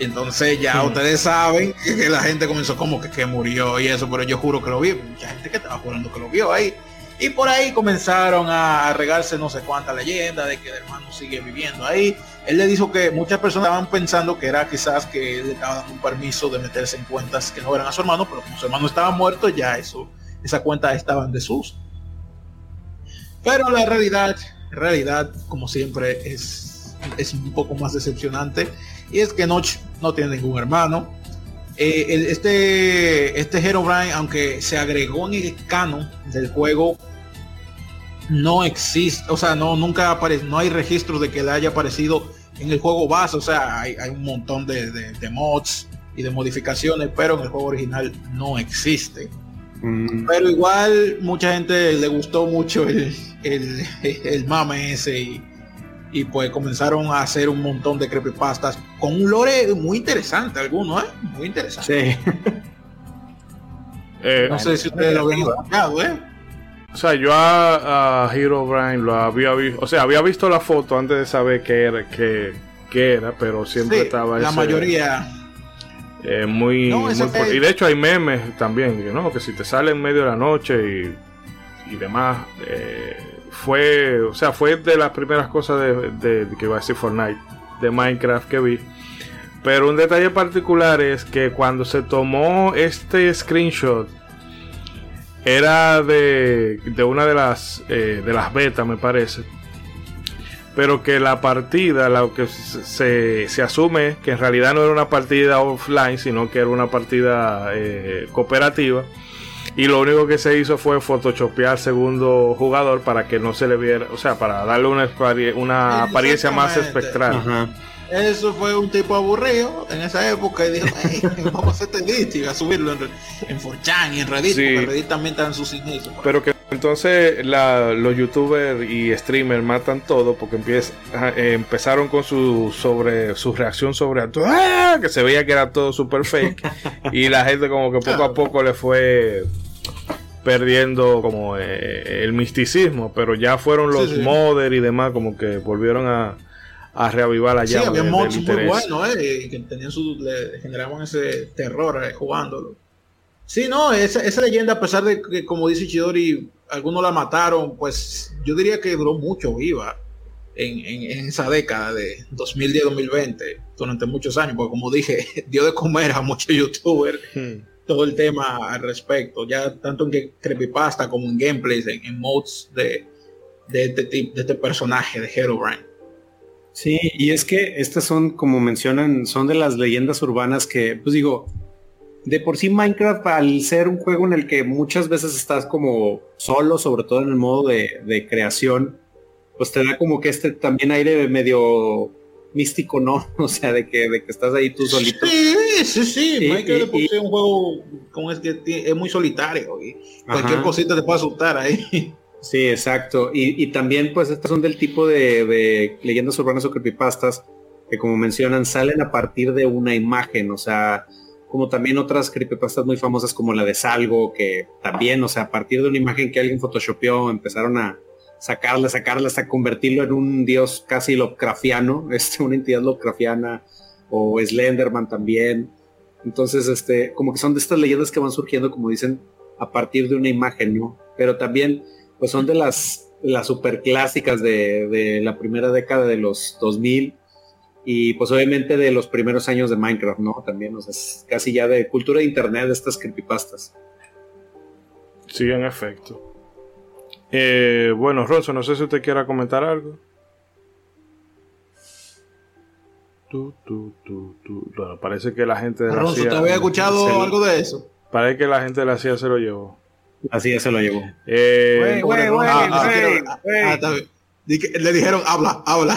Entonces ya Hmm. ustedes saben que la gente comenzó como que, que murió y eso, pero yo juro que lo vi. Mucha gente que estaba jurando que lo vio ahí. Y por ahí comenzaron a regarse no sé cuánta leyenda de que el hermano sigue viviendo ahí. Él le dijo que muchas personas estaban pensando que era quizás que él le estaba dando un permiso de meterse en cuentas que no eran a su hermano, pero como su hermano estaba muerto, ya eso, esa cuenta estaba en desuso. Pero la realidad, realidad, como siempre, es, es un poco más decepcionante. Y es que Notch no tiene ningún hermano. Eh, este, este Herobrine, aunque se agregó en el canon del juego, no existe, o sea, no, nunca aparece, no hay registros de que le haya aparecido en el juego base, o sea, hay, hay un montón de, de- de mods y de modificaciones, pero en el juego original no existe. Mm, Pero igual mucha gente le gustó mucho el, el, *laughs* el mame ese y, y pues comenzaron a hacer un montón de creepypastas con un lore muy interesante algunos, ¿eh? Muy interesante. sí. Eh, No sé si ustedes lo habían escuchado, ¿eh? O sea, yo a, a Hero Brian lo había visto, o sea, había visto la foto antes de saber qué era, qué, qué era, pero siempre Sí, estaba la ese, mayoría. eh, muy, No, eso muy por- que- y de hecho hay memes también, no, que si te sale en medio de la noche y, y demás, eh, fue, o sea, fue de las primeras cosas de, de- de que iba a decir Fortnite, de Minecraft que vi. Pero un detalle particular es que cuando se tomó este screenshot era de, de una de las eh, de las betas me parece pero que la partida lo que se, se- asume que en realidad no era una partida offline sino que era una partida eh, cooperativa Y lo único que se hizo fue photoshopear al segundo jugador para que no se le viera, o sea, para darle una, una apariencia más espectral. Ajá. Eso fue un tipo aburrido en esa época y dijo, "Ey, *laughs* vamos a hacer este y a subirlo en, en 4chan y en Reddit, Sí. porque Reddit también está en sus inicios. Pero que entonces la- los youtubers y streamers matan todo porque empieza, eh, empezaron con su sobre su reacción sobre ¡Ah! que se veía que era todo super fake *laughs* y la gente como que poco a poco le fue perdiendo como eh, el misticismo, pero ya fueron los Sí, sí. modders y demás como que volvieron a, a reavivar la Sí, había de- mods del muy buenos, eh, que tenían su, le generaban ese terror eh, jugándolo. Sí, no, esa, esa leyenda, a pesar de que, como dice Chidori, algunos la mataron, pues yo diría que duró mucho viva en, en- en esa década de 2010-2020, durante muchos años, porque como dije, *laughs* dio de comer a muchos youtubers Hmm. todo el tema al respecto, ya tanto en creepypasta como en gameplays, en, en mods de, de, este, de este personaje de Herobrine. Sí, y es que estas son, como mencionan, son de las leyendas urbanas que, pues digo, de por sí Minecraft, al ser un juego en el que muchas veces estás como solo, sobre todo en el modo de, de creación, pues te da como que este también aire medio místico, ¿no? *laughs* O sea, de que, de que estás ahí tú solito. Sí, sí, sí. Y- Minecraft de por y- sí es un juego como es que es muy solitario y cualquier cosita te puede asustar ahí. *laughs* Sí, exacto. Y, y también, pues, estas son del tipo de, leyendas urbanas o creepypastas que, como mencionan, salen a partir de una imagen. O sea, como también otras creepypastas muy famosas como la de Salgo, que también, o sea, a partir de una imagen que alguien photoshopeó, empezaron a sacarla, sacarla hasta convertirlo en un dios casi Lovecraftiano, *laughs* este, una entidad Lovecraftiana, o Slenderman también. Entonces, este, como que son de estas leyendas que van surgiendo, como dicen, a partir de una imagen, ¿no? Pero también pues son de las, las super clásicas de, de la primera década de los 2000 y pues obviamente de los primeros años de Minecraft, ¿no? También, o sea, es casi ya de cultura de internet de estas creepypastas. Sí, en efecto. Eh, bueno, Ronzo, no sé si usted quiera comentar algo. Tú, tú, tú, tú. Bueno, parece que la gente de la CIA ¿te había escuchado se- algo de eso? Parece que la gente de la CIA se lo llevó. Así ya se lo llevó. Eh, Güey, güey, Ah, güey, ah, ah, ah, le dijeron, habla, habla.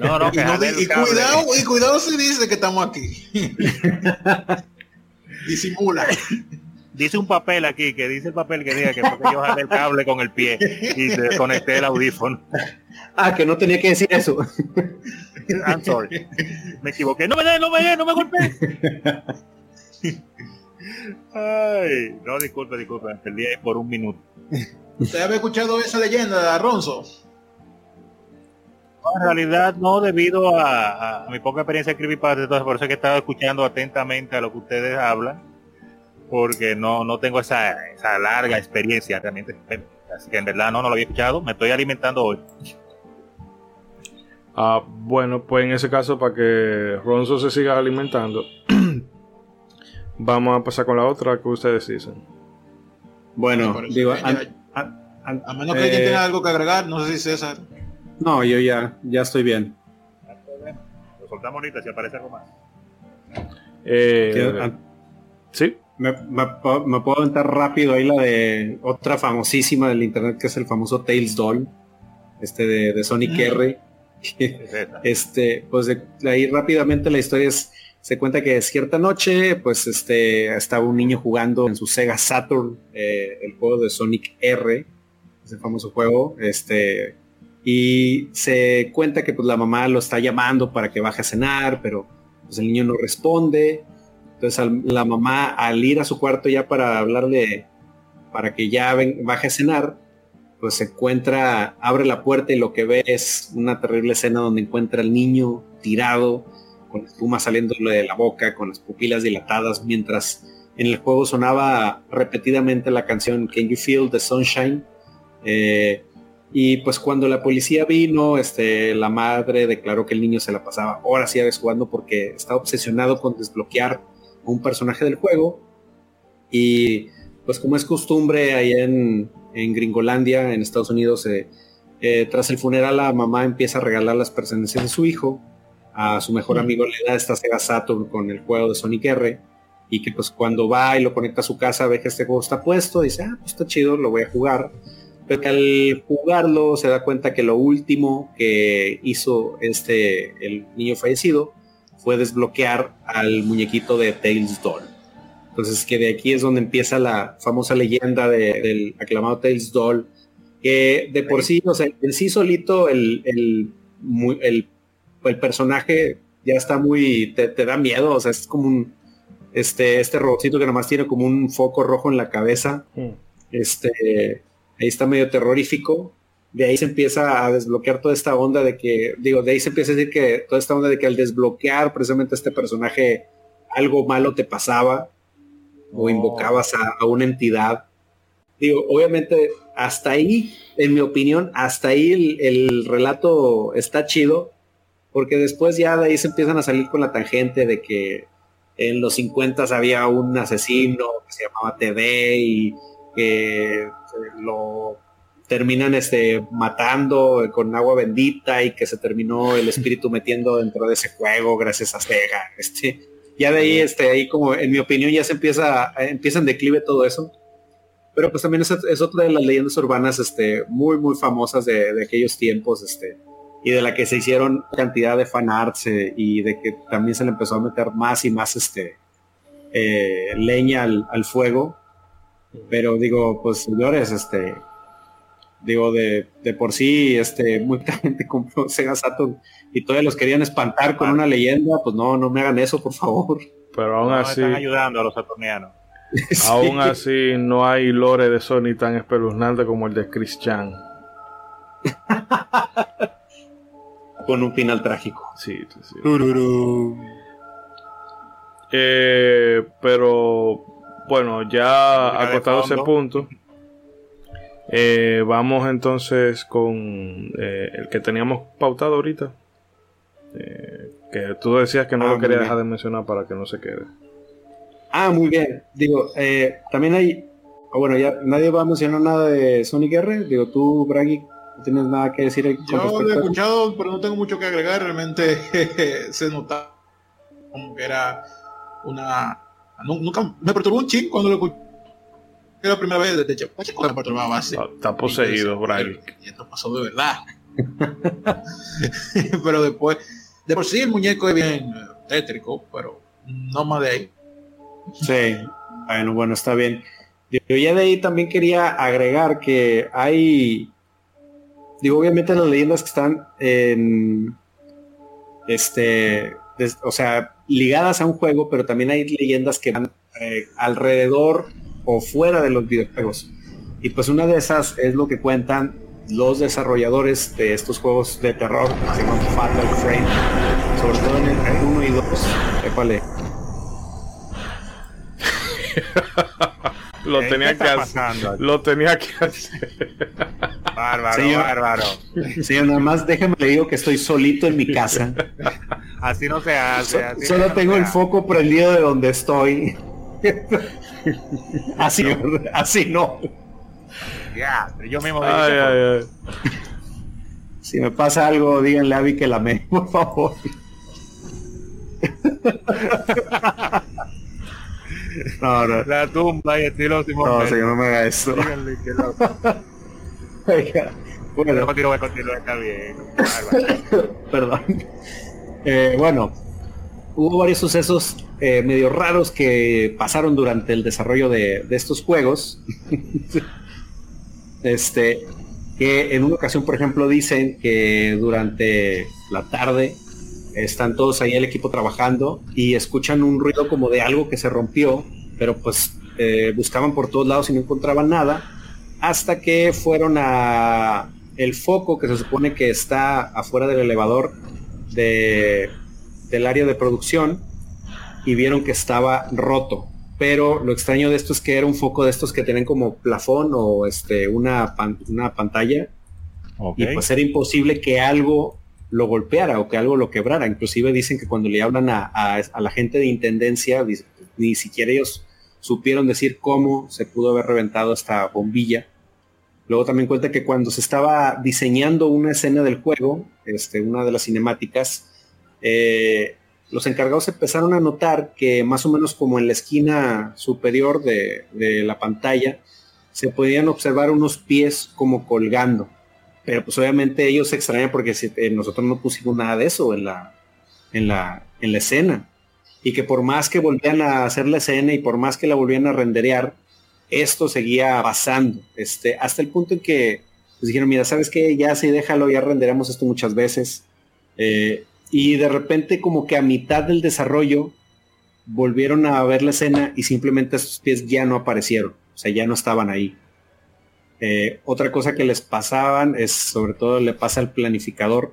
No, no, *laughs* Y, no y cuidado, y cuidado si dice que estamos aquí. *laughs* Disimula. Dice un papel aquí, que dice el papel que diga que fue que yo jalé el cable con el pie y desconecté el audífono. Ah, que no tenía que decir eso. I'm sorry. Me equivoqué. No me dé, no me dé, no me golpeé. *laughs* Ay, no, disculpe, disculpe, me perdí ahí por un minuto. ¿Usted había escuchado esa leyenda de Alonso? No, en realidad no, debido a, a mi poca experiencia en creepypasta, entonces por eso es que he estado escuchando atentamente a lo que ustedes hablan, porque no, no tengo esa, esa larga experiencia realmente. Así que en verdad no, no lo había escuchado, me estoy alimentando hoy. ah, bueno, pues en ese caso, para que Ronzo se siga alimentando, *clears throat* vamos a pasar con la otra que ustedes dicen. Bueno, eso, digo, A menos que eh, alguien tenga algo que agregar, no sé si César. No, yo ya, ya estoy bien. Lo soltamos ahorita si aparece algo más. Eh, sí, Me, me puedo- me puedo aventar rápido ahí la de otra famosísima del internet que es el famoso Tails Doll, este de, de Sonic Mm. R. *laughs* Este, pues de ahí rápidamente la historia es, se cuenta que cierta noche, pues este, estaba un niño jugando en su Sega Saturn, eh, el juego de Sonic R, ese famoso juego, este, y se cuenta que pues la mamá lo está llamando para que baje a cenar, pero pues el niño no responde. Entonces la mamá al ir a su cuarto ya para hablarle, para que ya baje a cenar, pues se encuentra, abre la puerta y lo que ve es una terrible escena donde encuentra al niño tirado, con espuma saliéndole de la boca, con las pupilas dilatadas, mientras en el juego sonaba repetidamente la canción Can You Feel the Sunshine? Eh, y pues cuando la policía vino, este, la madre declaró que el niño se la pasaba horas y horas jugando porque estaba obsesionado con desbloquear a un personaje del juego. Y pues como es costumbre ahí en, en Gringolandia, en Estados Unidos, eh, eh, tras el funeral la mamá empieza a regalar las pertenencias de su hijo. A su mejor amigo le da esta Sega Saturn con el juego de Sonic R. y que pues cuando va y lo conecta a su casa ve que este juego está puesto, dice, ah, pues está chido, lo voy a jugar. Pero que al jugarlo se da cuenta que lo último que hizo este, el niño fallecido, fue desbloquear al muñequito de Tails Doll. Entonces que de aquí es donde empieza la famosa leyenda de- del aclamado Tails Doll, que de por sí, o sea, en sí solito el, el, el, el personaje ya está muy, te, te da miedo, o sea, es como un, este, este robotcito que nomás tiene como un foco rojo en la cabeza, Mm. este, ahí está medio terrorífico. De ahí se empieza a desbloquear toda esta onda de que, digo, de ahí se empieza a decir que toda esta onda de que al desbloquear precisamente este personaje, algo malo te pasaba o Oh. invocabas a, a una entidad. Digo, obviamente, hasta ahí, en mi opinión, hasta ahí el, el relato está chido, porque después ya de ahí se empiezan a salir con la tangente de que en los 50 había un asesino que se llamaba TD y que lo terminan este matando con agua bendita y que se terminó el espíritu metiendo dentro de ese juego gracias a Sega este. Ya de ahí este ahí como en mi opinión ya se empieza empieza en declive todo eso. Pero pues también es, es otra de las leyendas urbanas este muy muy famosas de, de aquellos tiempos este y de la que se hicieron cantidad de fanarts eh, y de que también se le empezó a meter más y más este eh, leña al, al fuego pero digo pues señores este digo de, de por sí este *laughs* mucha gente compró Sega Saturn y todavía los querían espantar con una leyenda pues no no me hagan eso por favor Pero aún No, así, están ayudando a los saturnianos. *laughs* *laughs* aún así no hay lore de Sony tan espeluznante como el de Chris Chan. Con un final trágico Sí, sí, sí. Eh, pero bueno, ya acotado ese punto, eh, vamos entonces con eh, el que teníamos pautado ahorita. Eh, que tú decías que no Ah, lo bien. dejar de mencionar para que no se quede. ah muy bien digo eh, también hay bueno ya nadie va a mencionar nada de Sonic R digo tú Bragi no tienes nada que decir con Yo lo he a- escuchado, pero no tengo mucho que agregar. Realmente *laughs* se notaba como que era una. nu- Nunca me perturbó un ching cuando lo escuché. Era la primera vez desde hecho. ¿Qué cosa me perturbaba así? Está, está poseído, Brian. Y esto pasó de verdad. *laughs* pero después, de por sí el muñeco es bien eh, tétrico, pero no más de ahí. Sí, bueno, bueno, está bien. Yo ya de ahí también quería agregar que hay, digo, obviamente las leyendas que están en, este, o sea, ligadas a un juego, pero también hay leyendas que van eh, alrededor o fuera de los videojuegos. Y pues una de esas es lo que cuentan los desarrolladores de estos juegos de terror que se llaman Fatal Frame, sobre todo en el 1 y 2. Épale. *laughs* Lo ¿Qué- tenía que hacer. Lo tenía que hacer. Bárbaro, yo- bárbaro. Sí, nada más déjeme le digo que estoy solito en mi casa. Así no se hace. So- así solo no tengo el foco prendido de donde estoy. así, así no. Ya, yo mismo Ay, dije, ay, ay. Si me pasa algo, díganle a Abby que la me, por favor. *laughs* No, no, La tumba y estilo Simón no, señor, no me haga. Díganle que *laughs* Oiga, bueno, Continúa, continúa, está bien. Bárbaro. *laughs* perdón. Eh, bueno, hubo varios sucesos eh, medio raros que pasaron durante el desarrollo de, de estos juegos. *laughs* este, que en una ocasión, por ejemplo, dicen que durante la tarde están todos ahí el equipo trabajando y escuchan un ruido como de algo que se rompió, pero pues eh, buscaban por todos lados y no encontraban nada, hasta que fueron a el foco que se supone que está afuera del elevador de, del área de producción y vieron que estaba roto. Pero lo extraño de esto es que era un foco de estos que tienen como plafón o este una, pan- una pantalla y pues era imposible que algo lo golpeara o que algo lo quebrara. Inclusive dicen que cuando le hablan a, a- la gente de intendencia, ni siquiera ellos supieron decir cómo se pudo haber reventado esta bombilla. Luego también cuenta que cuando se estaba diseñando una escena del juego, este, una de las cinemáticas, eh, los encargados empezaron a notar que más o menos como en la esquina superior de, de la pantalla se podían observar unos pies como colgando. Pero pues obviamente ellos se extrañan porque eh, nosotros no pusimos nada de eso en la, en la, en la escena. Y que por más que volvían a hacer la escena y por más que la volvían a renderear, esto seguía pasando. Este, hasta el punto en que pues, dijeron, mira, ¿sabes qué? Ya sí, déjalo, ya renderemos esto muchas veces. Eh, y de repente como que a mitad del desarrollo volvieron a ver la escena y simplemente esos pies ya no aparecieron. O sea, ya no estaban ahí. Eh, otra cosa que les pasaban es, sobre todo le pasa al planificador.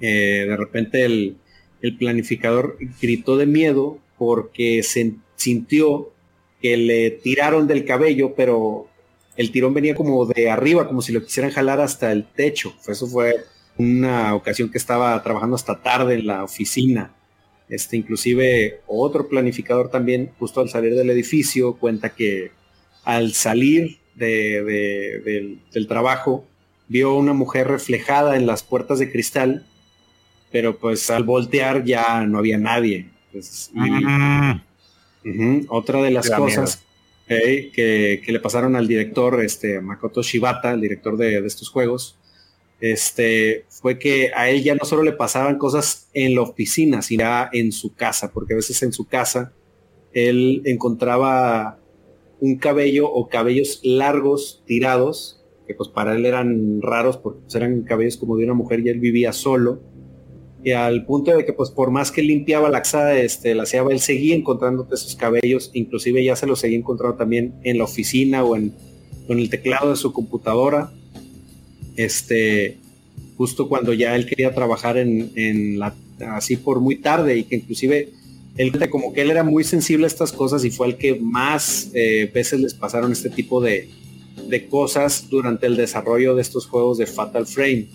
Eh, de repente el, el planificador gritó de miedo porque se sintió que le tiraron del cabello, pero el tirón venía como de arriba, como si lo quisieran jalar hasta el techo. Eso fue una ocasión que estaba trabajando hasta tarde en la oficina. Este, inclusive otro planificador también, justo al salir del edificio, cuenta que al salir de- de- del, del trabajo, vio una mujer reflejada en las puertas de cristal, pero pues al voltear ya no había nadie. Pues, y- Otra de las cosas eh, que, que le pasaron al director, este Makoto Shibata, el director de, de estos juegos, este, fue que a él ya no solo le pasaban cosas en la oficina, sino ya en su casa, porque a veces en su casa él encontraba un cabello o cabellos largos tirados, que pues para él eran raros porque pues, eran cabellos como de una mujer y él vivía solo y al punto de que pues por más que limpiaba la casa, este, la aseaba, él seguía encontrando esos cabellos, inclusive ya se los seguía encontrando también en la oficina o en, o en el teclado de su computadora. Este, justo cuando ya él quería trabajar en, en la, así por muy tarde y que inclusive él como que él era muy sensible a estas cosas y fue el que más eh, veces les pasaron este tipo de, de cosas durante el desarrollo de estos juegos de Fatal Frame.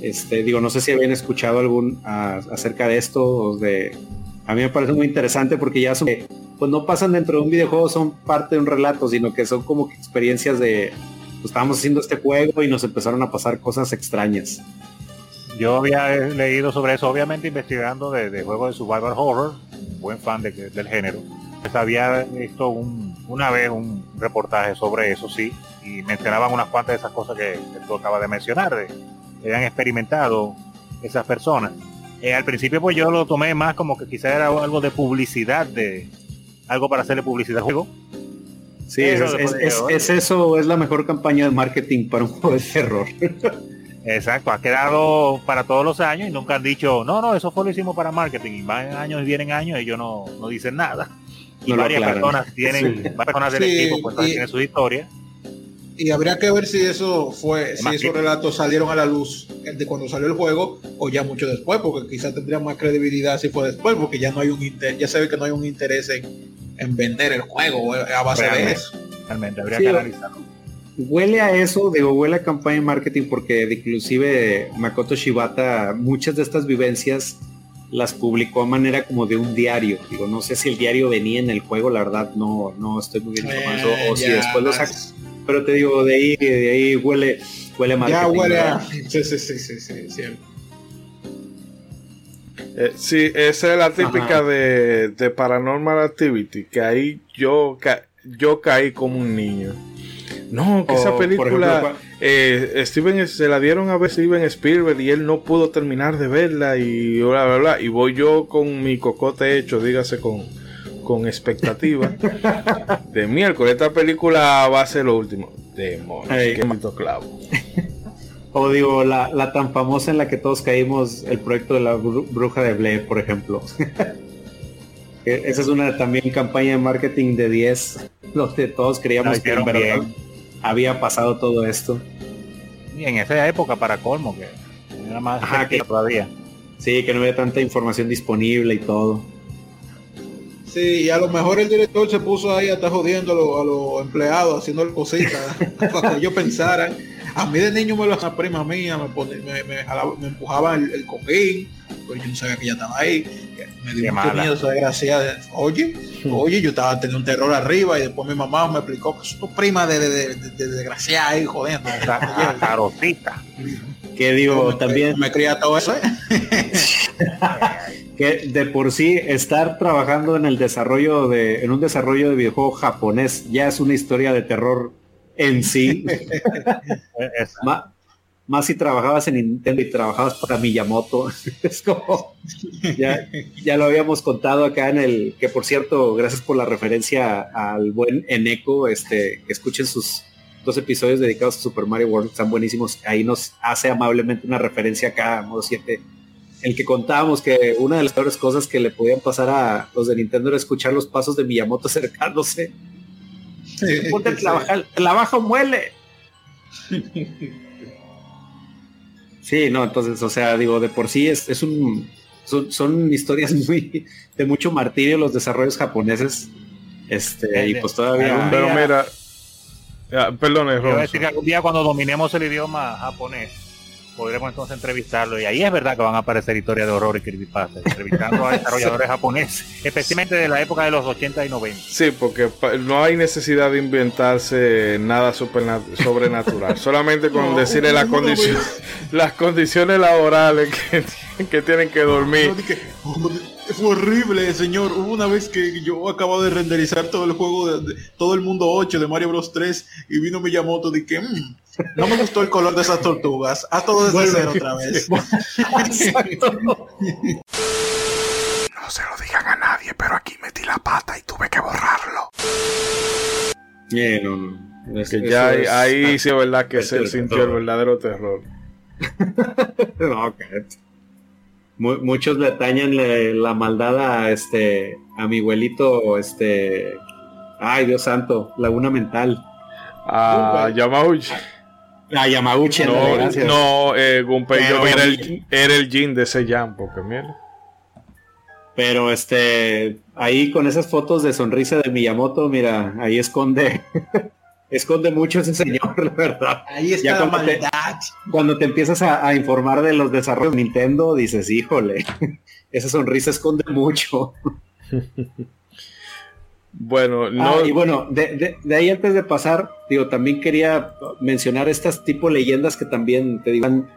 Este, digo, no sé si habían escuchado algún acerca de esto. de, a mí me parece muy interesante porque ya son, pues no pasan dentro de un videojuego, son parte de un relato, sino que son como experiencias de, pues, estábamos haciendo este juego y nos empezaron a pasar cosas extrañas. Yo había eh, leído sobre eso, obviamente investigando de, de juegos de survival horror, un buen fan de- del género. Pues había visto un- una vez un reportaje sobre eso, sí, y mencionaban unas cuantas de esas cosas que, que tú acabas de mencionar, de, que han experimentado esas personas. Eh, al principio pues yo lo tomé más como que quizá era algo de publicidad, de algo para hacerle publicidad al juego. Sí, es, es eso, es la mejor campaña de marketing para un juego de terror. *laughs* Exacto, ha quedado para todos los años y nunca han dicho, no, no, eso fue lo hicimos para marketing. Y van años y vienen años y ellos no, no dicen nada. Y No varias aclaran. personas tienen, Sí. varias personas del Sí, equipo pues, y- tienen su historia. Y habría que ver si eso fue, si esos relatos salieron a la luz de cuando salió el juego o ya mucho después, porque quizás tendría más credibilidad si fue después, porque ya no hay un interés, ya se ve que no hay un interés en, en vender el juego eh, a base de eso. Realmente habría Sí, que analizarlo. Huele a eso, digo, huele a campaña de marketing porque inclusive Makoto Shibata muchas de estas vivencias las publicó a manera como de un diario. Digo, no sé si el diario venía en el juego, la verdad no, no estoy muy bien informado Eh, o si ya, después lo saca. Pero te digo, de ahí, de ahí huele, huele marketing. Ya huele a... Sí, sí, sí, sí, sí, cierto. Eh, sí, esa es la típica de, de Paranormal Activity, que ahí yo, ca- yo caí como un niño. No, que O, esa película ejemplo, eh, Steven se la dieron a ver Steven Spielberg y él no pudo terminar de verla y bla bla bla y voy yo con mi cocote hecho, dígase con con expectativa *laughs* de miércoles esta película va a ser lo último. Demonios, Ey. qué maldito clavo. *laughs* O digo, la, la tan famosa en la que todos caímos, el proyecto de la bru- bruja de Blair, por ejemplo. Que *laughs* Esa es una también campaña de marketing de 10, donde todos creíamos que hicieron verdad. Había pasado todo esto. Y en esa época para colmo, que era más Ajá, que- todavía. Sí, que no había tanta información disponible y todo. Sí, y a lo mejor el director se puso ahí a estar jodiendo a los, a los empleados, haciéndole cositas *laughs* para que ellos pensaran. A mí de niño me lo una prima mía, me, pone- me, me, jalaba- me empujaba el, el cojín, pero yo no sabía que ella estaba ahí. Me dio mucho miedo esa desgraciada. Oye, oye, yo estaba teniendo un terror arriba y después mi mamá me explicó que es tu prima de, de, de, de- de desgraciada ahí jodiendo. *laughs* Carosita. *laughs* *laughs* Que digo, también, me cría todo eso, ¿eh? que de por sí estar trabajando en el desarrollo de, en un desarrollo de videojuego japonés ya es una historia de terror en sí. *laughs* Ma- más si trabajabas en Nintendo y trabajabas para Miyamoto. *laughs* es como ya, ya lo habíamos contado acá en el, que por cierto, gracias por la referencia al buen Eneco, este, que escuchen sus dos episodios dedicados a Super Mario World, están buenísimos. Ahí nos hace amablemente una referencia acá a modo 7 el que contábamos que una de las peores cosas que le podían pasar a los de Nintendo era escuchar los pasos de Miyamoto acercándose. Ponte a trabajar, trabaja o muele. Sí, no, entonces, o sea, digo, de por sí es, es un son, son historias *laughs* muy de mucho martirio los desarrollos japoneses. Este, y pues todavía. Pero mira, ya, perdone, Yo voy a Ronzo. decir que algún día cuando dominemos el idioma japonés, podremos entonces entrevistarlo. Y ahí es verdad que van a aparecer historias de horror y creepypasta, entrevistando a *laughs* desarrolladores japoneses, especialmente de la época de los 80 y 90. Sí, porque no hay necesidad de inventarse nada sobrenatural. *laughs* Solamente con No, decirle las uno lo condiciones, las condiciones laborales que, que tienen que dormir. No, dije, "Oh, fue horrible, señor. Hubo una vez que yo acabo de renderizar todo el juego, de, de- todo el mundo 8 de Mario Bros 3 y vino Miyamoto y que "Mm, no me gustó el color de esas tortugas. Haz todo desde Vuelve. cero otra vez. *laughs* Exacto. No se lo digan a nadie, pero aquí metí la pata y tuve que borrarlo. Yeah, no, no. Es- Que ya ahí, es- ahí sí es verdad que se sintió el verdadero terror. *laughs* No. Mu- muchos le atañan la maldad a este a mi abuelito, este ay Dios santo, laguna mental. A Yamauchi. A Yamauchi, ándale, No, gracias. no eh, Gunpei Pero- Yokoi era el, era el Jin de ese Jam, porque mira. Pero este, ahí con esas fotos de sonrisa de Miyamoto, mira, ahí esconde, *laughs* esconde mucho ese señor, la verdad. Ahí está Ya la cuando te- maldad. Cuando te empiezas a, a informar de los desarrollos de Nintendo, dices, híjole, *laughs* esa sonrisa esconde mucho. *laughs* Bueno, no. Ah, y bueno, de, de- de ahí antes de pasar, digo, también quería mencionar estas tipo leyendas que también te digan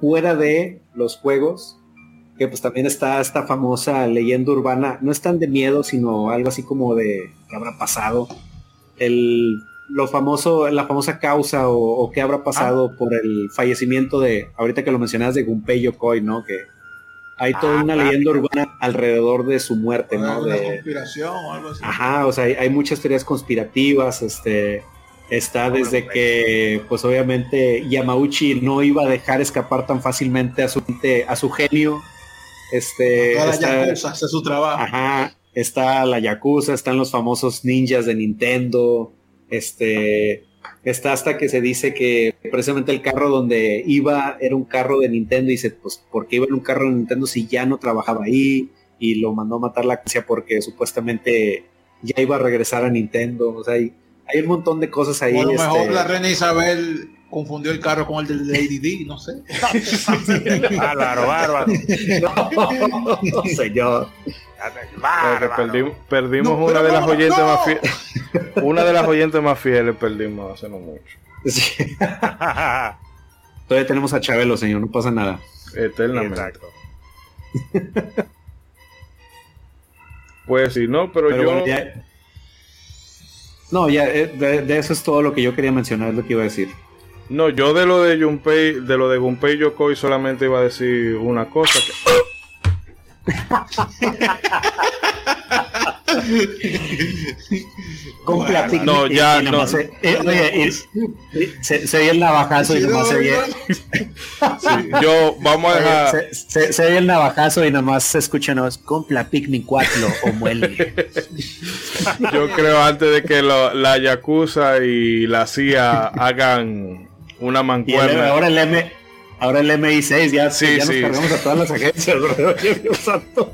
fuera de los juegos, que pues también está esta famosa leyenda urbana, no es tan de miedo, sino algo así como de qué habrá pasado. El lo famoso, la famosa causa o, o qué habrá pasado por el fallecimiento de, ahorita que lo mencionabas de Gunpei Yokoi, ¿no? Que hay toda una leyenda urbana alrededor de su muerte, ¿no? Una De, conspiración o algo así. Ajá, o sea, hay, hay muchas teorías conspirativas, este, está desde que, pues obviamente Yamauchi no iba a dejar escapar tan fácilmente a su a su genio, este, Toda la está- yakuza hace su trabajo. ajá, está la Yakuza, están los famosos ninjas de Nintendo, este, está hasta que se dice que precisamente el carro donde iba era un carro de Nintendo y dice, pues, ¿por qué iba en un carro de Nintendo si ya no trabajaba ahí? Y lo mandó a matar la agencia porque supuestamente ya iba a regresar a Nintendo, o sea, hay, hay un montón de cosas ahí. A lo mejor este, la reina Isabel confundió el carro con el del Lady D, no sé. *laughs* Bárbaro, bárbaro. no, *laughs* señor. Porque bárbaro. perdimos, perdimos No, una de las no, oyentes no. más fieles. *laughs* Una de las oyentes más fieles perdimos hace no mucho. Sí. Todavía tenemos a Chabelo, señor, no pasa nada. Eternamente. Exacto. Pues sí, no, pero, Pero yo. bueno, ya- No, ya, eh, de, de eso es todo lo que yo quería mencionar, es lo que iba a decir. No, yo de lo de Junpei, de lo de Gunpei Yokoi solamente iba a decir una cosa que *laughs* Con Bueno, no, ya, y no. se- eh, oye, y- y se, se oye el navajazo y Sí, nada más no, se oye, sí, yo vamos a dejar se, se- se oye el navajazo y nada más se escucha nada más, compra picnic 4 o muele. *laughs* yo creo antes de que lo- la Yakuza y la CIA hagan una el- mancuerna. ahora el M, ahora el MI6 ya, Sí, ya sí. nos cargamos a todas las agencias, bro. *laughs* Dios santo.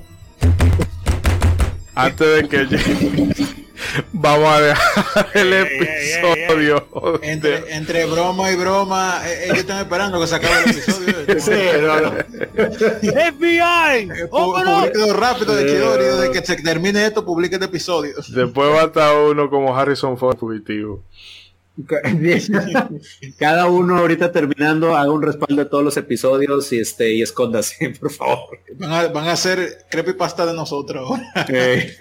Antes de que llegue, *laughs* vamos a dejar el episodio. de- Entre, entre broma y broma, eh, ellos están esperando que se acabe el episodio. *laughs* Sí, no, no. FBI. Eh, pu- ¡Ómelo! Publíquelo rápido de. Chidori, desde que se termine esto, publique este episodio. Después va a estar uno como Harrison Ford fugitivo. *laughs* Cada uno ahorita terminando haga un respaldo de todos los episodios y este y escóndase, *laughs* por favor. Van a, van a hacer creepypasta de nosotros. Eh,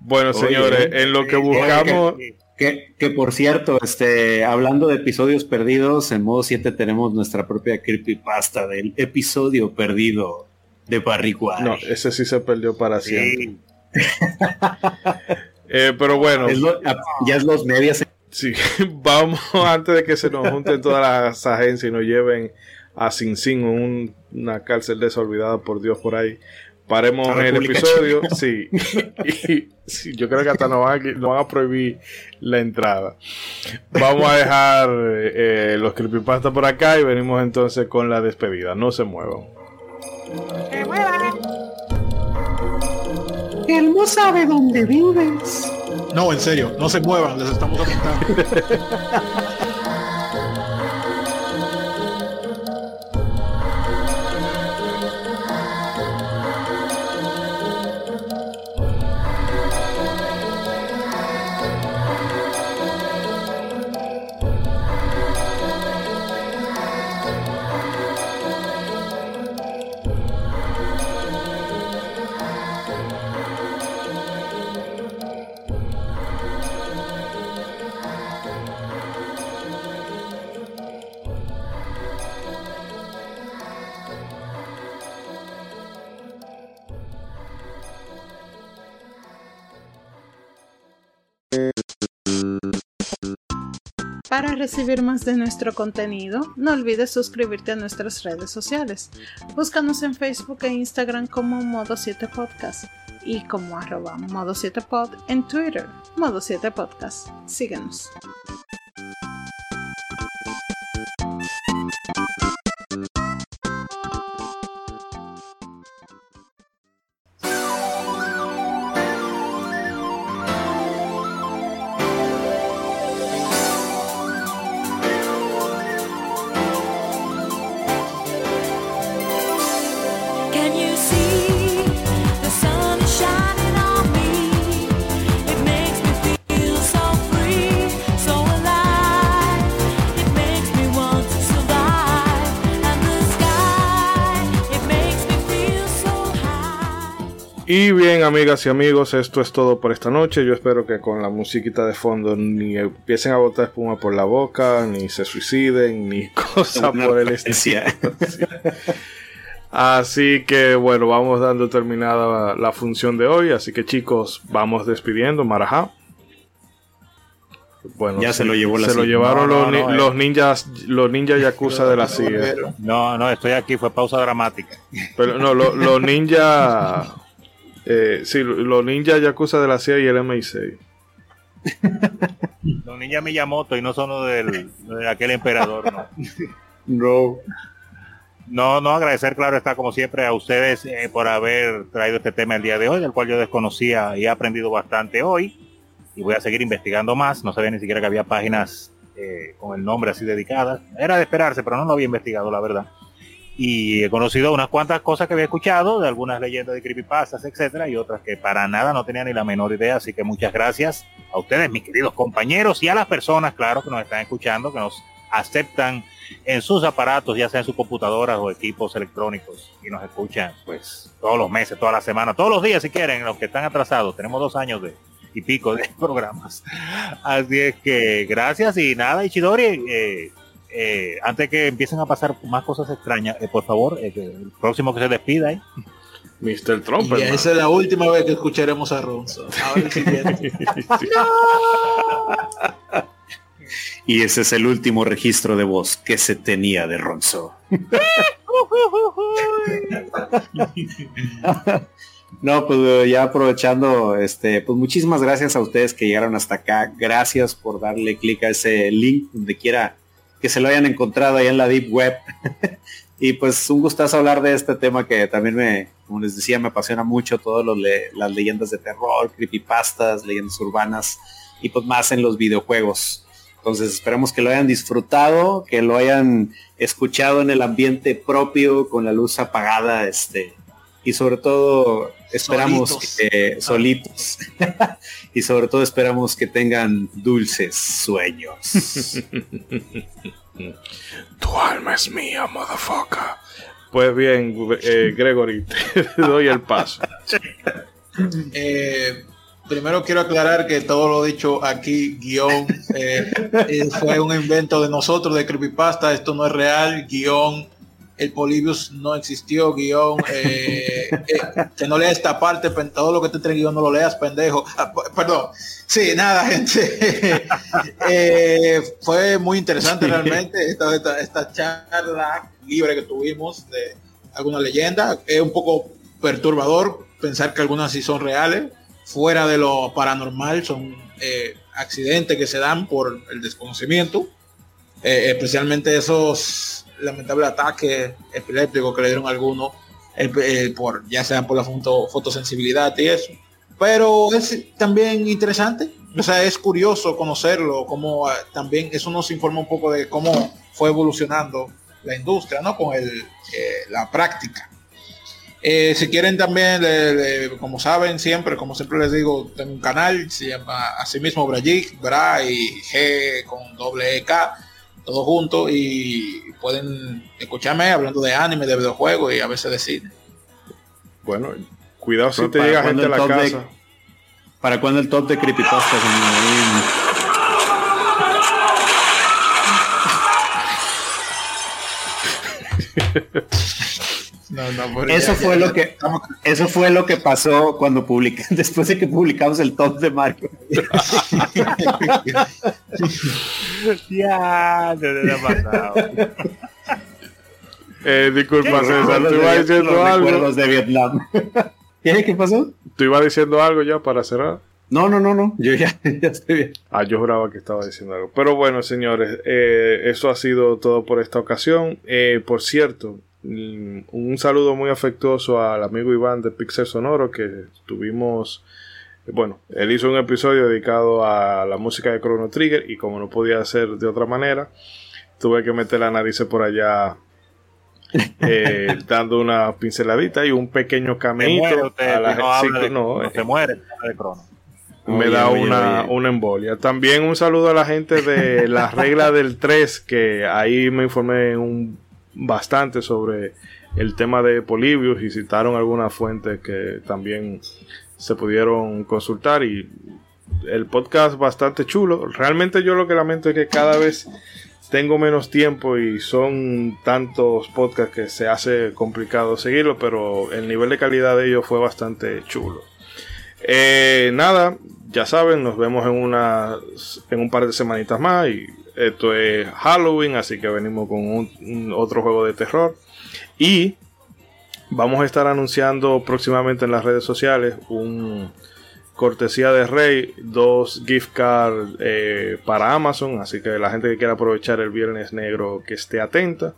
Bueno, Oye, señores, en lo que buscamos... que, que por cierto, este, hablando de episodios perdidos, en modo 7 tenemos nuestra propia creepypasta del episodio perdido de Barry White. No, ese sí se perdió para siempre. *laughs* Eh, pero bueno, Es lo- ya es los medias. Sí, *laughs* vamos antes de que se nos junten todas las agencias y nos lleven a Sin Sin, un- una cárcel desolvidada por Dios por ahí. Paremos el episodio, *laughs* sí. Y, sí, Yo creo que hasta nos van, a, nos van a prohibir la entrada. Vamos a dejar eh, los creepypasta por acá y venimos entonces con la despedida. No se muevan. Él no sabe dónde vives. No, en serio, no se muevan, les estamos *laughs* apuntando. Para recibir más de nuestro contenido, no olvides suscribirte a nuestras redes sociales. Búscanos en Facebook e Instagram como Modo 7 Podcast y como arroba Modo 7 Pod en Twitter, Modo 7 Podcast. Síguenos. Y bien, amigas y amigos, esto es todo por esta noche. Yo espero que con la musiquita de fondo ni empiecen a botar espuma por la boca, ni se suiciden, ni *laughs* cosas por el estilo. Así que bueno, vamos dando terminada la, función de hoy. Así que chicos, vamos despidiendo. Marajá. Bueno, Ya se lo llevó la se lo llevaron No, los, no, ni- no, eh. los ninjas, los ninjas yakuza de la CIA. No, no, estoy aquí, fue pausa dramática. Pero no, lo- los ninjas, *laughs* eh, sí, los ninjas yakuza de la CIA y el MI6. *laughs* Los ninjas Miyamoto y no son los del, de aquel emperador, no. *laughs* No. No, no, agradecer, claro, está como siempre a ustedes eh, por haber traído este tema el día de hoy, del cual yo desconocía y he aprendido bastante hoy. Y voy a seguir investigando más. No sabía ni siquiera que había páginas eh, con el nombre así dedicadas. Era de esperarse, pero no lo había investigado, la verdad. Y he conocido unas cuantas cosas que había escuchado, de algunas leyendas de creepypastas, etcétera, y otras que para nada no tenía ni la menor idea. Así que muchas gracias a ustedes, mis queridos compañeros, y a las personas, claro, que nos están escuchando, que nos aceptan en sus aparatos, ya sea en sus computadoras o equipos electrónicos, y nos escuchan pues todos los meses, todas las semanas, todos los días si quieren, los que están atrasados. Tenemos dos años de y pico de *laughs* programas. Así es que gracias y nada, Ichidori, eh, eh, antes que empiecen a pasar más cosas extrañas, eh, por favor, eh, el próximo que se despida, ¿eh? Mr. Trump, Y esa es la última vez que escucharemos a *laughs* viene. *laughs* *laughs* Y ese es el último registro de voz que se tenía de Ronzo. No, pues eh, ya aprovechando, este, pues muchísimas gracias a ustedes que llegaron hasta acá. Gracias por darle clic a ese link donde quiera que se lo hayan encontrado ahí en la Deep Web. *laughs* y pues un gustazo hablar de este tema que también me, como les decía, me apasiona mucho todas las leyendas de terror, creepypastas, leyendas urbanas y pues más en los videojuegos. Entonces esperamos que lo hayan disfrutado, que lo hayan escuchado en el ambiente propio, con la luz apagada, este, y sobre todo esperamos Solitos. que solitos *laughs* y sobre todo esperamos que tengan dulces sueños. *laughs* Tu alma es mía, motherfucker. Pues bien, eh, Gregory, *laughs* te doy el paso. Eh, primero quiero aclarar que todo lo dicho aquí, guion, eh, eh, fue un invento de nosotros, de Creepypasta. Esto no es real, guion. El Polybius no existió, guion. eh, eh, que no leas esta parte, todo lo que te entre guion no lo leas, pendejo. Ah, perdón. Sí, nada, *laughs* gente. Eh, fue muy interesante realmente esta, esta, esta charla libre que tuvimos de alguna leyenda. Es un poco perturbador pensar que algunas sí son reales, fuera de lo paranormal, son accidentes que se dan por el desconocimiento, especialmente esos lamentables ataques epilépticos que le dieron algunos, eh, por, ya sean por la foto- fotosensibilidad y eso. Pero es también interesante, o sea, es curioso conocerlo, como ah, también eso nos informa un poco de cómo fue evolucionando la industria, ¿no? Con el, eh, la práctica. Eh, si quieren también, como saben siempre, como siempre les digo, tengo un canal, se llama asimismo Brajik, Bra y G con doble E K, todo junto y pueden escucharme hablando de anime, de videojuegos y a veces de cine. Bueno, cuidado si Pero te para llega gente a la de- casa. ¿Para cuándo el top de creepypastas? *laughs* No, no, Eso ya- fue ya- lo que eso fue lo que pasó cuando publica *laughs* después de que publicamos el top de Mario. *laughs* Ya, le ha pasado. *laughs* Eh, disculpa, César, tú ibas diciendo los algo. recuerdos de Vietnam. *laughs* ¿Qué? ¿Qué pasó? Tú ibas diciendo algo ya para cerrar. No, no, no, no. Yo ya, *laughs* ya estoy bien. Ah, yo juraba que estaba diciendo algo. Pero bueno, señores, eh, eso ha sido todo por esta ocasión. Eh, por cierto, mm, un saludo muy afectuoso al amigo Iván de Pixel Sonoro que tuvimos. Bueno, él hizo un episodio dedicado a la música de Chrono Trigger y como no podía ser de otra manera, tuve que meter la nariz por allá eh, *laughs* dando una pinceladita y un pequeño caminito muere usted, a la no gente. de- no, no eh, se muere de crono. me Oye, da oye, una, oye. una embolia. También un saludo a la gente de la regla del 3, que ahí me informé un, bastante sobre el tema de Polibius y citaron algunas fuentes que también se pudieron consultar y el podcast bastante chulo. Realmente yo lo que lamento es que cada vez tengo menos tiempo y son tantos podcasts que se hace complicado seguirlo, pero el nivel de calidad de ellos fue bastante chulo. Eh, nada, ya saben, nos vemos en una en un par de semanitas más y esto es Halloween, así que venimos con un, otro juego de terror y vamos a estar anunciando próximamente en las redes sociales un cortesía de Rey, dos gift cards eh, para Amazon, así que la gente que quiera aprovechar el viernes negro que esté atenta.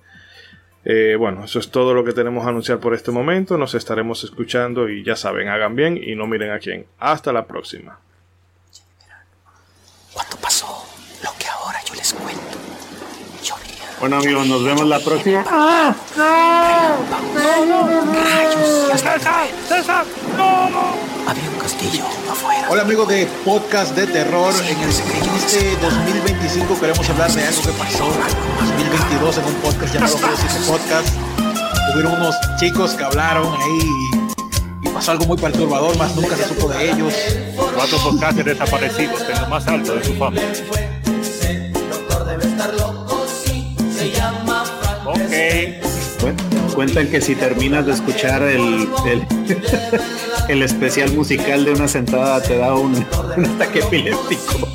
Eh, bueno, eso es todo lo que tenemos a anunciar por este momento. Nos estaremos escuchando y ya saben, hagan bien y no miren a quién. Hasta la próxima. Bueno amigos, nos vemos la próxima. ¡César! ¡César! ¡No! Había un castillo afuera. Hola amigos de Podcast de Terror. En, el, este 2025 queremos hablar de algo que pasó en 2022 en un podcast llamado 7 Podcast. Hubieron unos chicos que hablaron ahí y, pasó algo muy perturbador, más nunca se supo de ellos. Cuatro podcasters desaparecidos en lo más alto de su fama. Ok. Cuen- Cuentan que si terminas de escuchar el, el, *laughs* el especial musical de una sentada te da un, un ataque epiléptico.